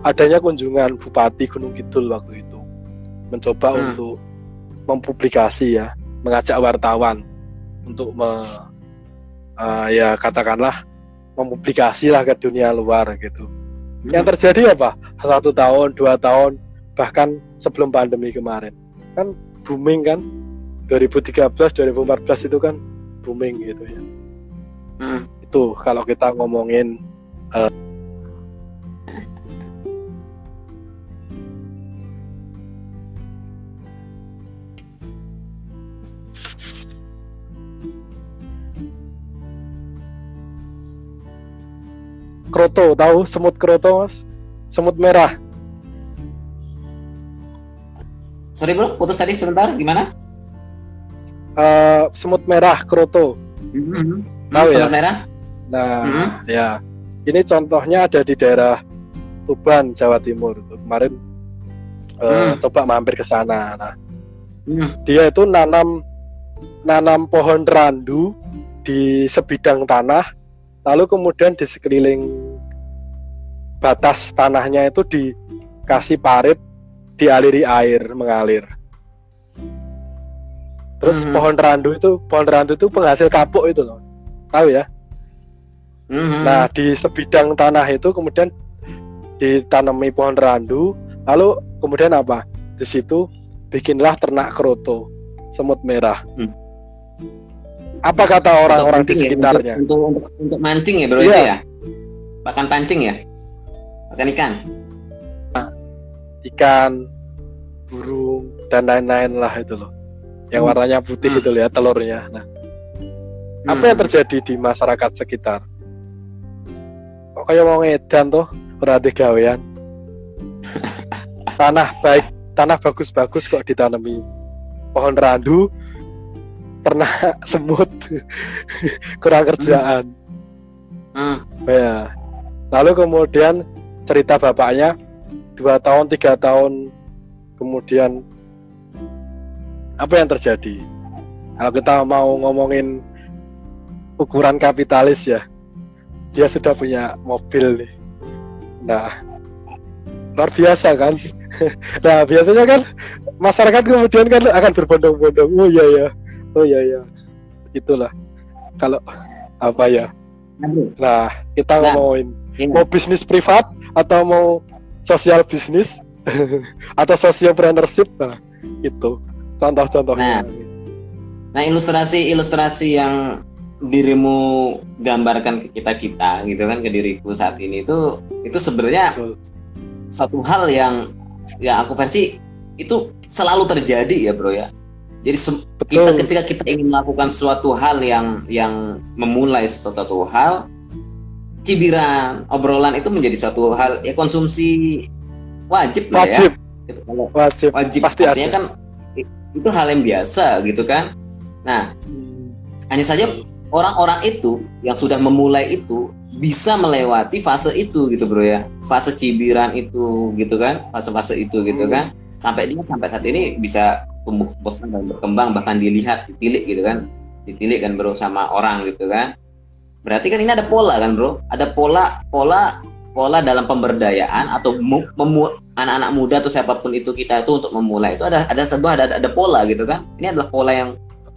adanya kunjungan Bupati Gunung Kidul waktu itu mencoba Hmm. untuk mempublikasi ya mengajak wartawan untuk me, eh, ya katakanlah mempublikasi lah ke dunia luar gitu Hmm. yang terjadi apa satu tahun dua tahun bahkan sebelum pandemi kemarin kan booming kan 2013 2014 itu kan booming gitu ya Hmm. Itu kalau kita ngomongin eh, kroto tahu semut kroto mas semut merah Sorry bro, putus tadi sebentar. Gimana? Eh, semut merah kroto Hmm. Tahu ya? Telur merah? Nah, Hmm. ya. Ini contohnya ada di daerah Tuban, Jawa Timur. Kemarin eh, Hmm. coba mampir ke sana. Nah, Hmm. dia itu nanam nanam pohon randu di sebidang tanah, lalu kemudian di sekeliling batas tanahnya itu dikasih parit, dialiri air mengalir. Terus Mhm. pohon randu itu, pohon randu itu penghasil kapuk itu loh. Tahu ya? Hmm. Nah, di sebidang tanah itu kemudian ditanami pohon randu, lalu kemudian apa? Di situ bikinlah ternak kroto, semut merah. Hmm. Apa kata orang-orang di ya? sekitarnya? Untuk, untuk, untuk mancing ya bro Iya. itu ya? Pakan pancing ya? Pakan ikan? Ikan, burung, dan lain-lain lah itu loh. Yang Hmm. warnanya putih Hmm. itu lihat telurnya. Nah, apa Hmm. yang terjadi di masyarakat sekitar? Kok kayak mau ngedan tuh, berarti gawean. tanah baik, tanah bagus-bagus kok ditanami pohon randu, ternak semut, kurang kerjaan. Hmm. Ya. Lalu kemudian cerita bapaknya dua tahun tiga tahun kemudian apa yang terjadi? Kalau kita mau ngomongin ukuran kapitalis ya, dia sudah punya mobil nih. Nah, luar biasa kan? nah biasanya kan masyarakat kemudian kan akan berbondong-bondong. Oh iya ya, oh iya ya, itulah. Kalau apa ya? Nah. Nah, kita Nah, ngomongin Iya. mau bisnis privat atau mau sosial bisnis atau sociopreneurship nah itu contoh-contohnya Nah ilustrasi-ilustrasi yang dirimu gambarkan ke kita kita gitu kan ke diriku saat ini itu itu sebenarnya Betul. satu hal yang ya aku versi itu selalu terjadi ya bro ya jadi kita ketika kita ingin melakukan suatu hal yang yang memulai suatu hal cibiran obrolan itu menjadi suatu hal ya konsumsi wajib lah wajib. ya gitu. wajib wajib pasti artinya ada. kan itu hal yang biasa gitu kan nah hanya saja orang-orang itu yang sudah memulai itu bisa melewati fase itu gitu bro ya. Fase cibiran itu gitu kan fase-fase itu gitu hmm. kan. Sampai dia sampai saat ini bisa tumbuh besar dan berkembang bahkan dilihat ditilik gitu kan. Ditilik kan bro sama orang gitu kan. Berarti kan ini ada pola kan bro? Ada pola pola pola dalam pemberdayaan atau anak-anak muda atau siapa pun itu kita itu untuk memulai. Itu ada ada sebuah ada ada pola gitu kan. Ini adalah pola yang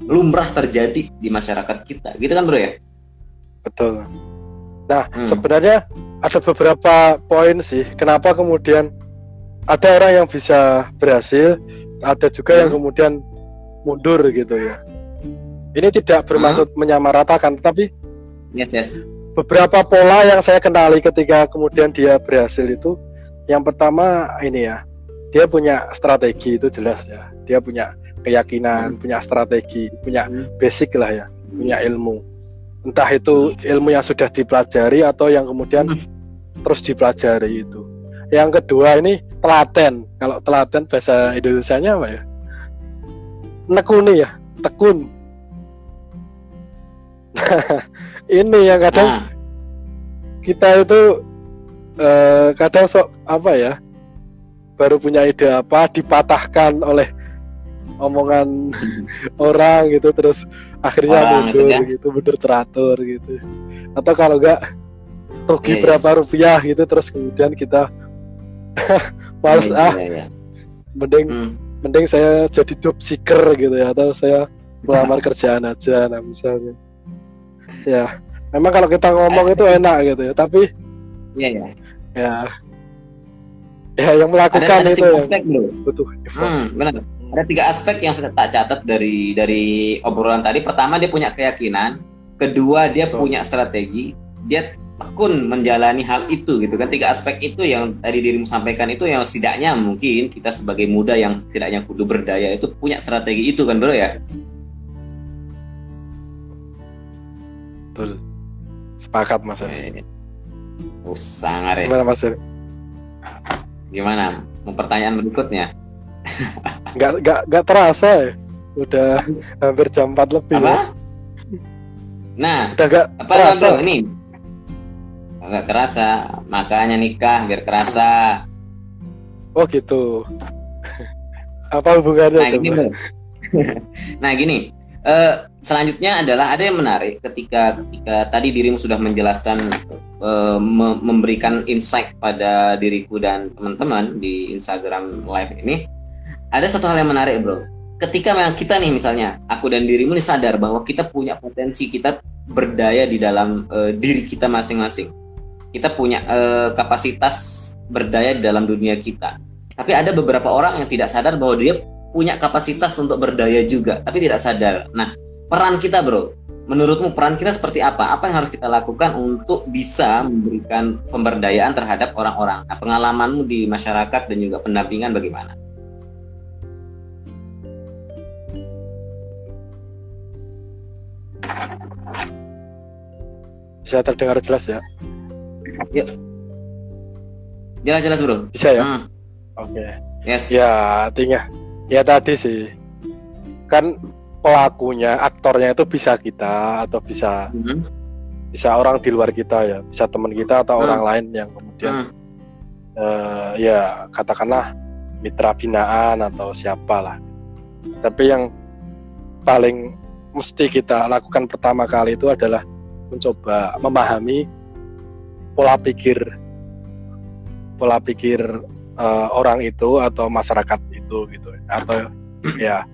lumrah terjadi di masyarakat kita gitu kan bro ya betul nah hmm. sebenarnya ada beberapa poin sih kenapa kemudian ada orang yang bisa berhasil ada juga hmm. yang kemudian mundur gitu ya ini tidak bermaksud hmm. menyamaratakan tapi yes yes beberapa pola yang saya kenali ketika kemudian dia berhasil itu yang pertama ini ya dia punya strategi itu jelas ya dia punya keyakinan, hmm. punya strategi, punya hmm. basic lah ya, punya ilmu. Entah itu ilmu yang sudah dipelajari atau yang kemudian hmm. terus dipelajari itu. Yang kedua ini telaten. Kalau telaten bahasa Indonesia-nya apa ya? Nekuni ya, tekun. ini yang kadang nah. kita itu uh, kadang sok apa ya? Baru punya ide apa dipatahkan oleh omongan orang gitu terus akhirnya orang mundur ya? gitu mundur teratur gitu atau kalau enggak rugi yeah, iya. berapa yeah. rupiah gitu terus kemudian kita males yeah, ah yeah, yeah. mending hmm. mending saya jadi job seeker gitu ya atau saya melamar kerjaan aja nah misalnya ya memang kalau kita ngomong itu enak gitu ya tapi yeah, yeah. ya ya yang melakukan ada, ada itu yang butuh hmm, benar ada tiga aspek yang saya tak catat dari dari obrolan tadi. Pertama dia punya keyakinan, kedua dia Betul. punya strategi, dia tekun menjalani hal itu gitu kan. Tiga aspek itu yang tadi dirimu sampaikan itu yang setidaknya mungkin kita sebagai muda yang setidaknya kudu berdaya itu punya strategi itu kan bro ya. Betul. Sepakat Mas. Oh, sangat ya. Gimana Mas? Gimana? Mau pertanyaan berikutnya? Nggak nggak nggak terasa ya. Udah hampir jam 4 lebih apa? Ya. nah udah nggak apa terasa. Bro, ini? Nggak kerasa makanya nikah biar kerasa. Oh gitu. Apa hubungannya nah, gini, nah gini. Uh, selanjutnya adalah ada yang menarik ketika ketika tadi dirimu sudah menjelaskan uh, me memberikan insight pada diriku dan teman-teman di Instagram live ini ada satu hal yang menarik bro. Ketika memang kita nih misalnya aku dan dirimu nih sadar bahwa kita punya potensi kita berdaya di dalam uh, diri kita masing-masing. Kita punya uh, kapasitas berdaya di dalam dunia kita. Tapi ada beberapa orang yang tidak sadar bahwa dia punya kapasitas untuk berdaya juga tapi tidak sadar. Nah peran kita bro. Menurutmu peran kita seperti apa? Apa yang harus kita lakukan untuk bisa memberikan pemberdayaan terhadap orang-orang? Nah, pengalamanmu di masyarakat dan juga pendampingan bagaimana Bisa terdengar jelas ya? Yuk. Jelas jelas bro. Bisa ya? Hmm. Oke. Okay. Yes. Ya artinya ya tadi sih kan pelakunya aktornya itu bisa kita atau bisa hmm. bisa orang di luar kita ya bisa teman kita atau hmm. orang lain yang kemudian hmm. uh, ya katakanlah mitra binaan atau siapa lah tapi yang paling mesti kita lakukan pertama kali itu adalah mencoba memahami pola pikir pola pikir uh, orang itu atau masyarakat itu gitu. Atau ya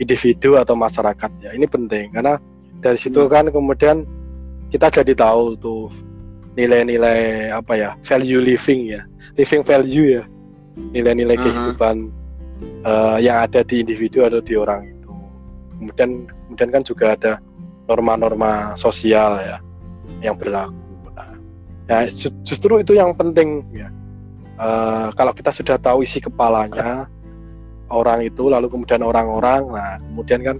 individu atau masyarakat. Ya ini penting. Karena dari situ hmm. kan kemudian kita jadi tahu tuh nilai-nilai apa ya value living ya. Living value ya. Nilai-nilai uh -huh. kehidupan uh, yang ada di individu atau di orang itu. Kemudian kemudian kan juga ada norma-norma sosial ya yang berlaku. Nah, justru itu yang penting ya. Uh, kalau kita sudah tahu isi kepalanya, orang itu lalu kemudian orang-orang nah kemudian kan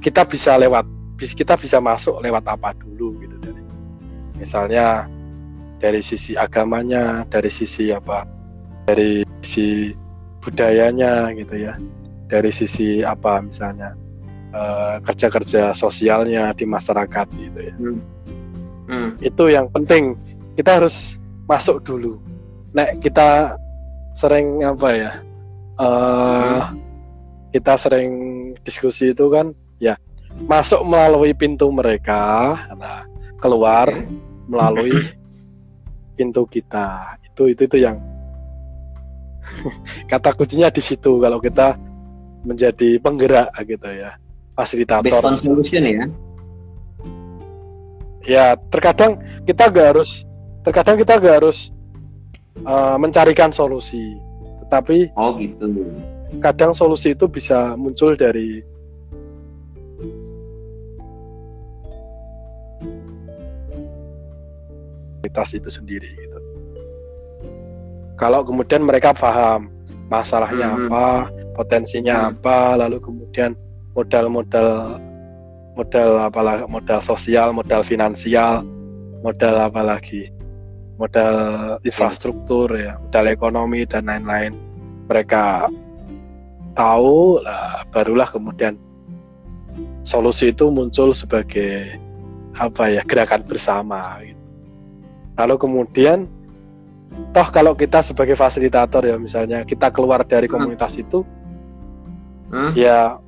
kita bisa lewat kita bisa masuk lewat apa dulu gitu dari misalnya dari sisi agamanya dari sisi apa dari sisi budayanya gitu ya dari sisi apa misalnya uh, kerja-kerja sosialnya di masyarakat gitu ya hmm. Hmm. itu yang penting kita harus masuk dulu nek kita sering apa ya uh, hmm. kita sering diskusi itu kan ya masuk melalui pintu mereka nah, keluar melalui pintu kita itu itu itu yang kata kuncinya di situ kalau kita menjadi penggerak gitu ya fasilitator based on solution ya ya terkadang kita gak harus terkadang kita gak harus uh, mencarikan solusi tetapi oh gitu kadang solusi itu bisa muncul dari itu sendiri gitu. Kalau kemudian mereka paham masalahnya hmm. apa, potensinya hmm. apa, lalu kemudian modal-modal modal apalah modal sosial, modal finansial, modal apa lagi? Modal infrastruktur ya, modal ekonomi dan lain-lain. Mereka tahu lah, barulah kemudian solusi itu muncul sebagai apa ya gerakan bersama gitu. Lalu kemudian toh kalau kita sebagai fasilitator ya misalnya kita keluar dari hmm. komunitas hmm. itu hmm? ya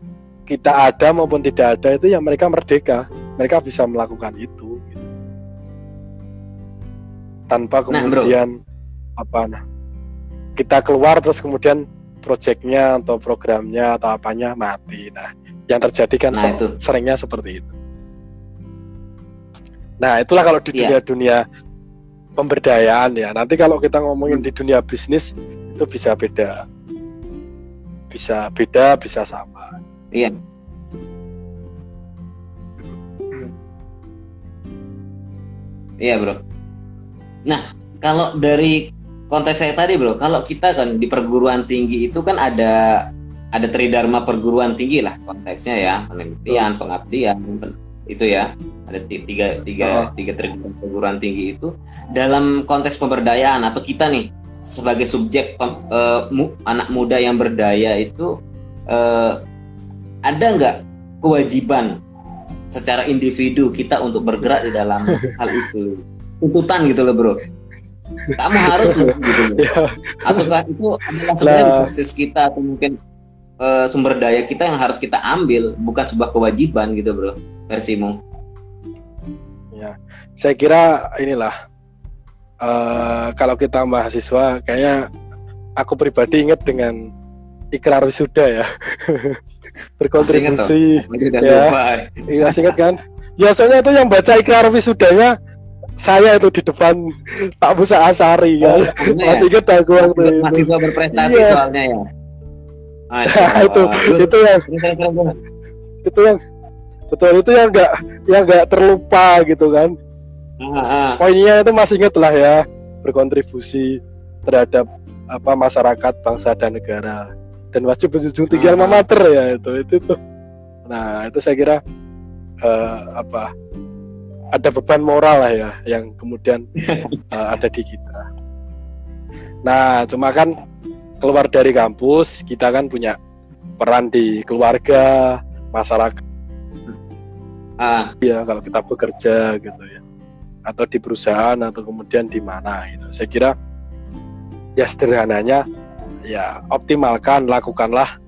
kita ada maupun tidak ada itu yang mereka merdeka mereka bisa melakukan itu gitu. tanpa kemudian nah, apa nah kita keluar terus kemudian proyeknya atau programnya atau apanya mati nah yang terjadi kan nah, itu. seringnya seperti itu nah itulah kalau di iya. dunia-dunia yeah pemberdayaan ya. Nanti kalau kita ngomongin di dunia bisnis itu bisa beda. Bisa beda, bisa sama. Iya. Iya, Bro. Nah, kalau dari konteks saya tadi, Bro, kalau kita kan di perguruan tinggi itu kan ada ada tridharma perguruan tinggi lah konteksnya ya, penelitian, pengabdian, itu ya ada tiga tiga oh. tiga perguruan tinggi itu dalam konteks pemberdayaan atau kita nih sebagai subjek uh, mu, anak muda yang berdaya itu uh, ada nggak kewajiban secara individu kita untuk bergerak di dalam hal itu tuntutan gitu loh bro kamu harus loh gitu loh. Ya. ataukah itu adalah sebenarnya bisnis kita atau mungkin uh, sumber daya kita yang harus kita ambil bukan sebuah kewajiban gitu bro versimu? Ya, saya kira inilah uh, kalau kita mahasiswa, kayaknya aku pribadi ingat dengan ikrar wisuda ya, berkontribusi. ya, iya ingat kan? Biasanya itu yang baca ikrar wisudanya saya itu di depan Pak Musa Asari ya. oh, ya. Masih ingat aku waktu itu. Mahasiswa berprestasi iya. soalnya ya. itu itu yang itu yang betul itu yang enggak yang enggak terlupa gitu kan uh, poinnya itu masih inget lah ya berkontribusi terhadap apa masyarakat bangsa dan negara. Dan wajib menjunjung tinggi alma mater ya itu itu tuh nah itu saya kira uh, apa ada beban moral lah ya yang kemudian uh, ada di kita. Nah cuma kan keluar dari kampus kita kan punya peran di keluarga masyarakat. Ah. ya kalau kita bekerja gitu ya atau di perusahaan atau kemudian di mana gitu. Saya kira ya sederhananya ya optimalkan lakukanlah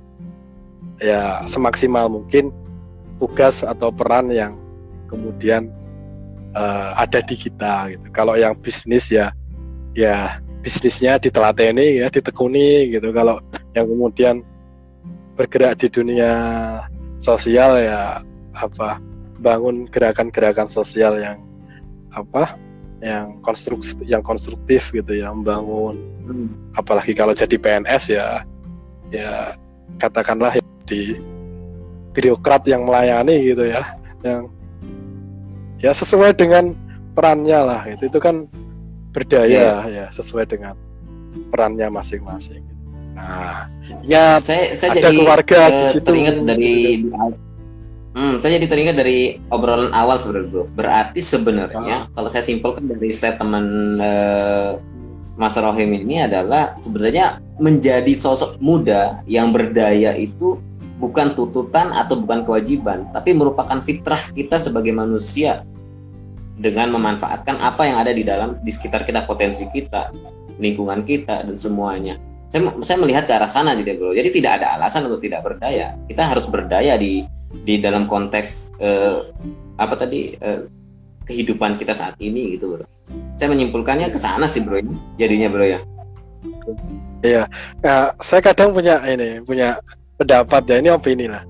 ya semaksimal mungkin tugas atau peran yang kemudian uh, ada di kita gitu. Kalau yang bisnis ya ya bisnisnya ditelateni ya ditekuni gitu. Kalau yang kemudian bergerak di dunia sosial ya apa bangun gerakan-gerakan sosial yang apa yang konstruktif yang konstruktif gitu ya membangun hmm. apalagi kalau jadi PNS ya ya katakanlah di birokrat yang melayani gitu ya yang ya sesuai dengan perannya lah itu itu kan berdaya yeah. ya sesuai dengan perannya masing-masing Nah, ya saya, saya ada jadi keluarga eh, di situ. teringat dari hmm, saya jadi teringat dari obrolan awal sebenarnya bro berarti sebenarnya Ah. kalau saya simpulkan dari statement eh, Mas Rohim ini adalah sebenarnya menjadi sosok muda yang berdaya itu bukan tuntutan atau bukan kewajiban tapi merupakan fitrah kita sebagai manusia dengan memanfaatkan apa yang ada di dalam di sekitar kita potensi kita lingkungan kita dan semuanya. Saya saya melihat ke arah sana ya bro jadi tidak ada alasan untuk tidak berdaya. Kita harus berdaya di di dalam konteks eh, apa tadi eh, kehidupan kita saat ini gitu bro saya menyimpulkannya ke sana sih bro ini jadinya bro ya Iya, Nah, saya kadang punya ini, punya pendapat ya ini opini lah.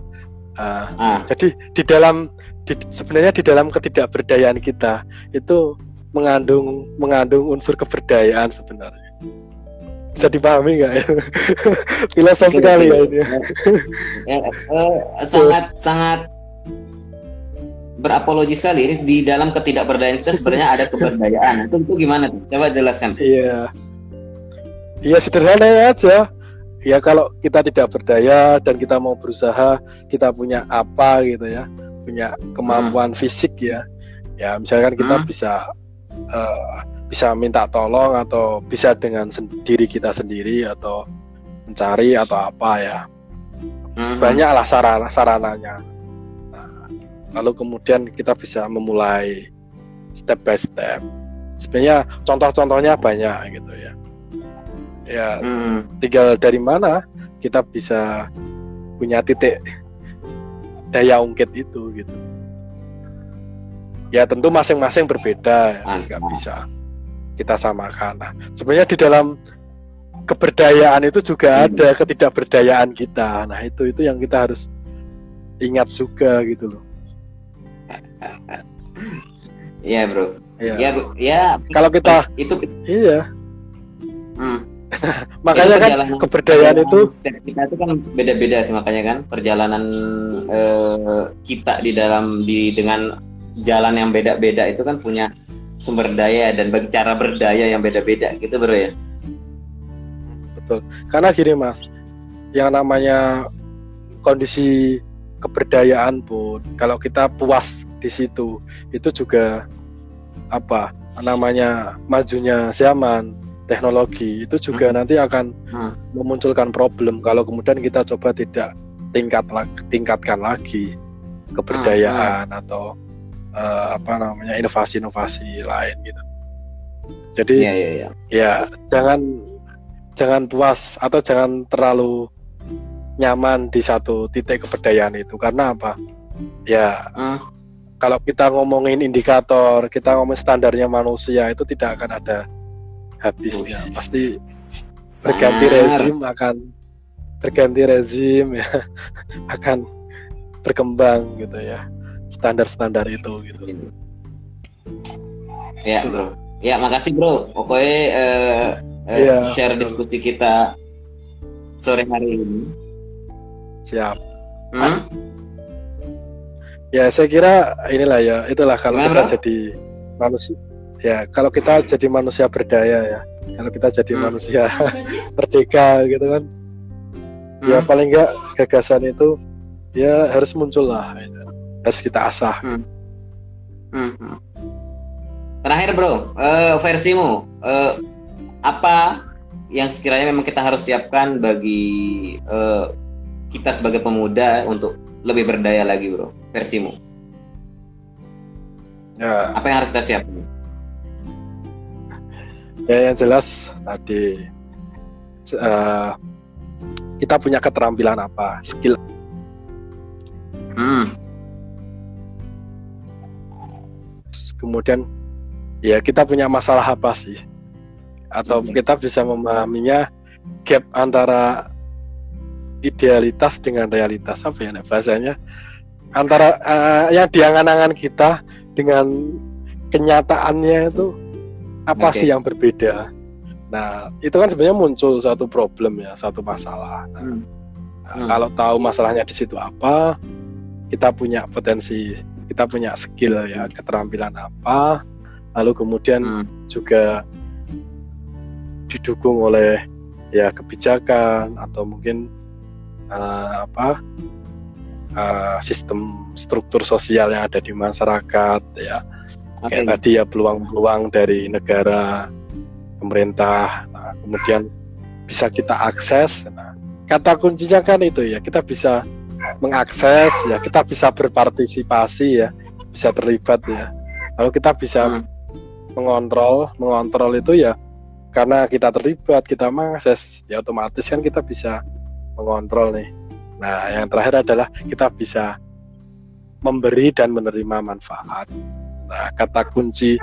Ah, ah jadi di dalam di, sebenarnya di dalam ketidakberdayaan kita itu mengandung mengandung unsur keberdayaan sebenarnya. Bisa dipahami nggak? ya? Filosof sekali ya ini. Eh, eh, sangat sangat berapologi sekali di dalam ketidakberdayaan kita sebenarnya ada keberdayaan itu, itu gimana tuh coba jelaskan Iya. Iya sederhana aja. Ya kalau kita tidak berdaya dan kita mau berusaha, kita punya apa gitu ya, punya kemampuan fisik ya. Ya misalkan kita Hmm. bisa eh, bisa minta tolong atau bisa dengan sendiri kita sendiri atau mencari atau apa ya. Mhm. Banyaklah sarana sarananya. Nah, lalu kemudian kita bisa memulai step by step. Sebenarnya contoh-contohnya banyak gitu ya. Ya Hmm. tinggal dari mana kita bisa punya titik daya ungkit itu gitu. Ya tentu masing-masing berbeda, ya, Mantap. nggak bisa kita samakan. Nah, sebenarnya di dalam keberdayaan itu juga Hmm. ada ketidakberdayaan kita. Nah itu itu yang kita harus ingat juga gitu loh. Iya bro Ya. ya bro ya Kalau kita itu iya, hmm. makanya Itu kan keberdayaan itu setiap kita itu kan beda-beda sih makanya kan perjalanan eh, kita di dalam di dengan jalan yang beda-beda itu kan punya sumber daya dan bagi cara berdaya yang beda-beda gitu bro ya betul. Karena gini mas, yang namanya kondisi keberdayaan pun, kalau kita puas di situ, itu juga apa namanya majunya zaman teknologi itu juga Hmm. nanti akan Hmm. memunculkan problem kalau kemudian kita coba tidak tingkat tingkatkan lagi keberdayaan atau eh, apa namanya inovasi-inovasi lain gitu. Jadi iya iya iya. ya jangan jangan puas atau jangan terlalu nyaman di satu titik keberdayaan itu. Karena apa? Ya Hmm. kalau kita ngomongin indikator kita ngomongin standarnya manusia itu tidak akan ada habisnya. Pasti berganti rezim akan berganti rezim ya akan berkembang gitu ya standar-standar itu gitu ya bro ya makasih bro pokoknya eh, eh, Iya, share betul. diskusi kita sore hari ini siap Hmm? Ya saya kira inilah ya itulah kalau Gimana, kita Bro? jadi manusia ya kalau kita jadi manusia berdaya ya kalau kita jadi Hmm. manusia merdeka gitu kan ya Hmm? paling enggak gagasan itu ya harus muncul lah gitu. Harus kita asah. Hmm, hmm. Terakhir bro, eh, versimu. Eh, apa yang sekiranya memang kita harus siapkan bagi eh, kita sebagai pemuda untuk lebih berdaya lagi bro, versimu. ya. Apa yang harus kita siapkan? ya yang jelas tadi eh, kita punya keterampilan apa? Skill. Hmm, kemudian ya kita punya masalah apa sih atau Hmm. kita bisa memahaminya gap antara idealitas dengan realitas apa ya bahasanya antara eh, yang diangan-angan kita dengan kenyataannya itu apa Oke. sih yang berbeda nah itu kan sebenarnya muncul satu problem ya satu masalah nah, hmm, Nah, Hmm. kalau tahu masalahnya di situ apa, kita punya potensi, kita punya skill ya, keterampilan apa, lalu kemudian hmm, juga didukung oleh ya kebijakan atau mungkin uh, apa uh, sistem struktur sosial yang ada di masyarakat ya. Okay. kayak tadi ya peluang-peluang dari negara pemerintah nah, kemudian bisa kita akses. Nah, kata kuncinya kan itu ya kita bisa mengakses ya kita bisa berpartisipasi ya bisa terlibat ya. Lalu kita bisa hmm. mengontrol mengontrol itu ya karena kita terlibat kita mengakses ya otomatis kan kita bisa mengontrol nih. Nah yang terakhir adalah kita bisa memberi dan menerima manfaat. Nah kata kunci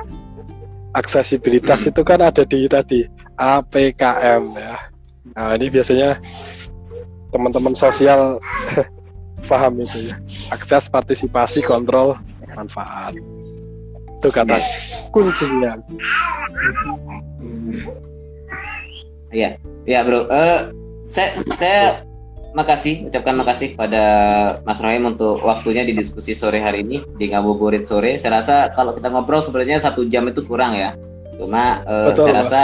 aksesibilitas itu kan ada di tadi APKM ya. Nah ini biasanya teman-teman sosial paham itu ya akses partisipasi kontrol manfaat itu kata kuncinya Iya, iya bro. Uh, saya saya makasih, ucapkan makasih pada Mas Rohim untuk waktunya di diskusi sore hari ini di Ngabuburit sore. Saya rasa kalau kita ngobrol sebenarnya satu jam itu kurang ya. Cuma uh, Betul, saya rasa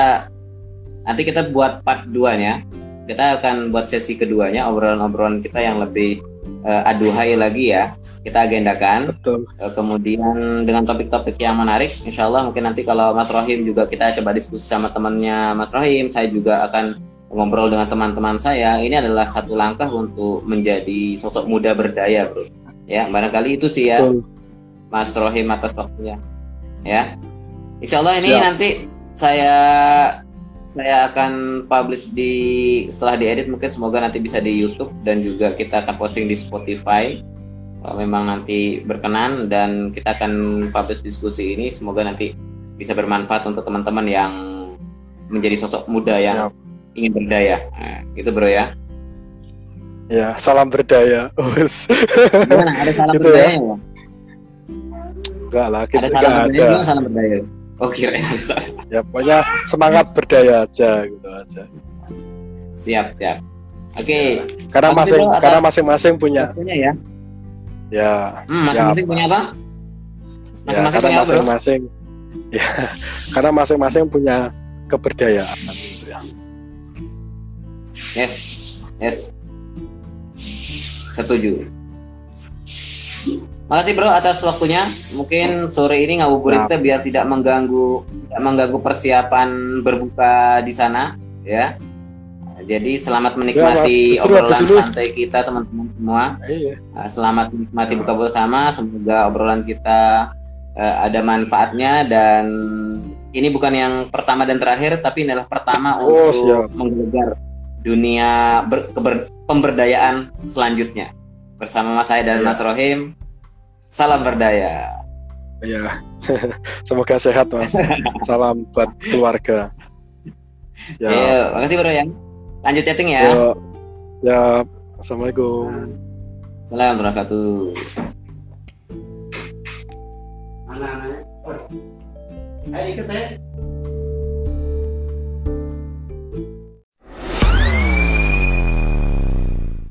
nanti kita buat part 2-nya. Kita akan buat sesi keduanya obrolan-obrolan kita yang lebih uh, aduhai lagi ya kita agendakan. Betul. Uh, kemudian dengan topik-topik yang menarik, insya Allah mungkin nanti kalau Mas Rohim juga kita coba diskusi sama temannya Mas Rohim, saya juga akan ngobrol dengan teman-teman saya. Ini adalah satu langkah untuk menjadi sosok muda berdaya, bro. Ya, barangkali itu sih ya, Betul. Mas Rohim atas waktunya. Ya, insya Allah ini Siap. nanti saya saya akan publish di setelah diedit mungkin semoga nanti bisa di YouTube dan juga kita akan posting di Spotify. Kalau memang nanti berkenan dan kita akan publish diskusi ini semoga nanti bisa bermanfaat untuk teman-teman yang menjadi sosok muda yang Siap. ingin berdaya. Nah, gitu bro ya. Ya salam berdaya. Gimana, ada salam gitu berdaya ya? enggak lah kita ada salam berdaya ada. salam berdaya Oh kira Ya pokoknya semangat berdaya aja gitu aja. Siap siap. Oke. Okay. Karena masing karena masing-masing punya. Punya ya. Ya. Hmm, masing-masing ya, punya apa? Masing-masing ya, punya masing-masing. Ya, karena masing-masing punya keberdayaan gitu ya. Yes. Yes. Setuju. Makasih bro atas waktunya. Mungkin sore ini ngabuburit kita biar tidak mengganggu tidak mengganggu persiapan berbuka di sana, ya. Jadi selamat menikmati ya, obrolan santai kita teman-teman semua. Iya. Nah, selamat menikmati buka bersama. Semoga obrolan kita uh, ada manfaatnya dan ini bukan yang pertama dan terakhir, tapi inilah pertama oh, untuk menggelegar dunia ber, keber, pemberdayaan selanjutnya bersama Mas saya dan ya. Mas Rohim. Salam berdaya. Iya. Semoga sehat, Mas. Salam buat keluarga. Ya. Yo, makasih Bro ya. Lanjut chatting ya. Yo. Ya. Assalamualaikum. Assalamualaikum warahmatullahi wabarakatuh. Mana? Ayo ikut ya.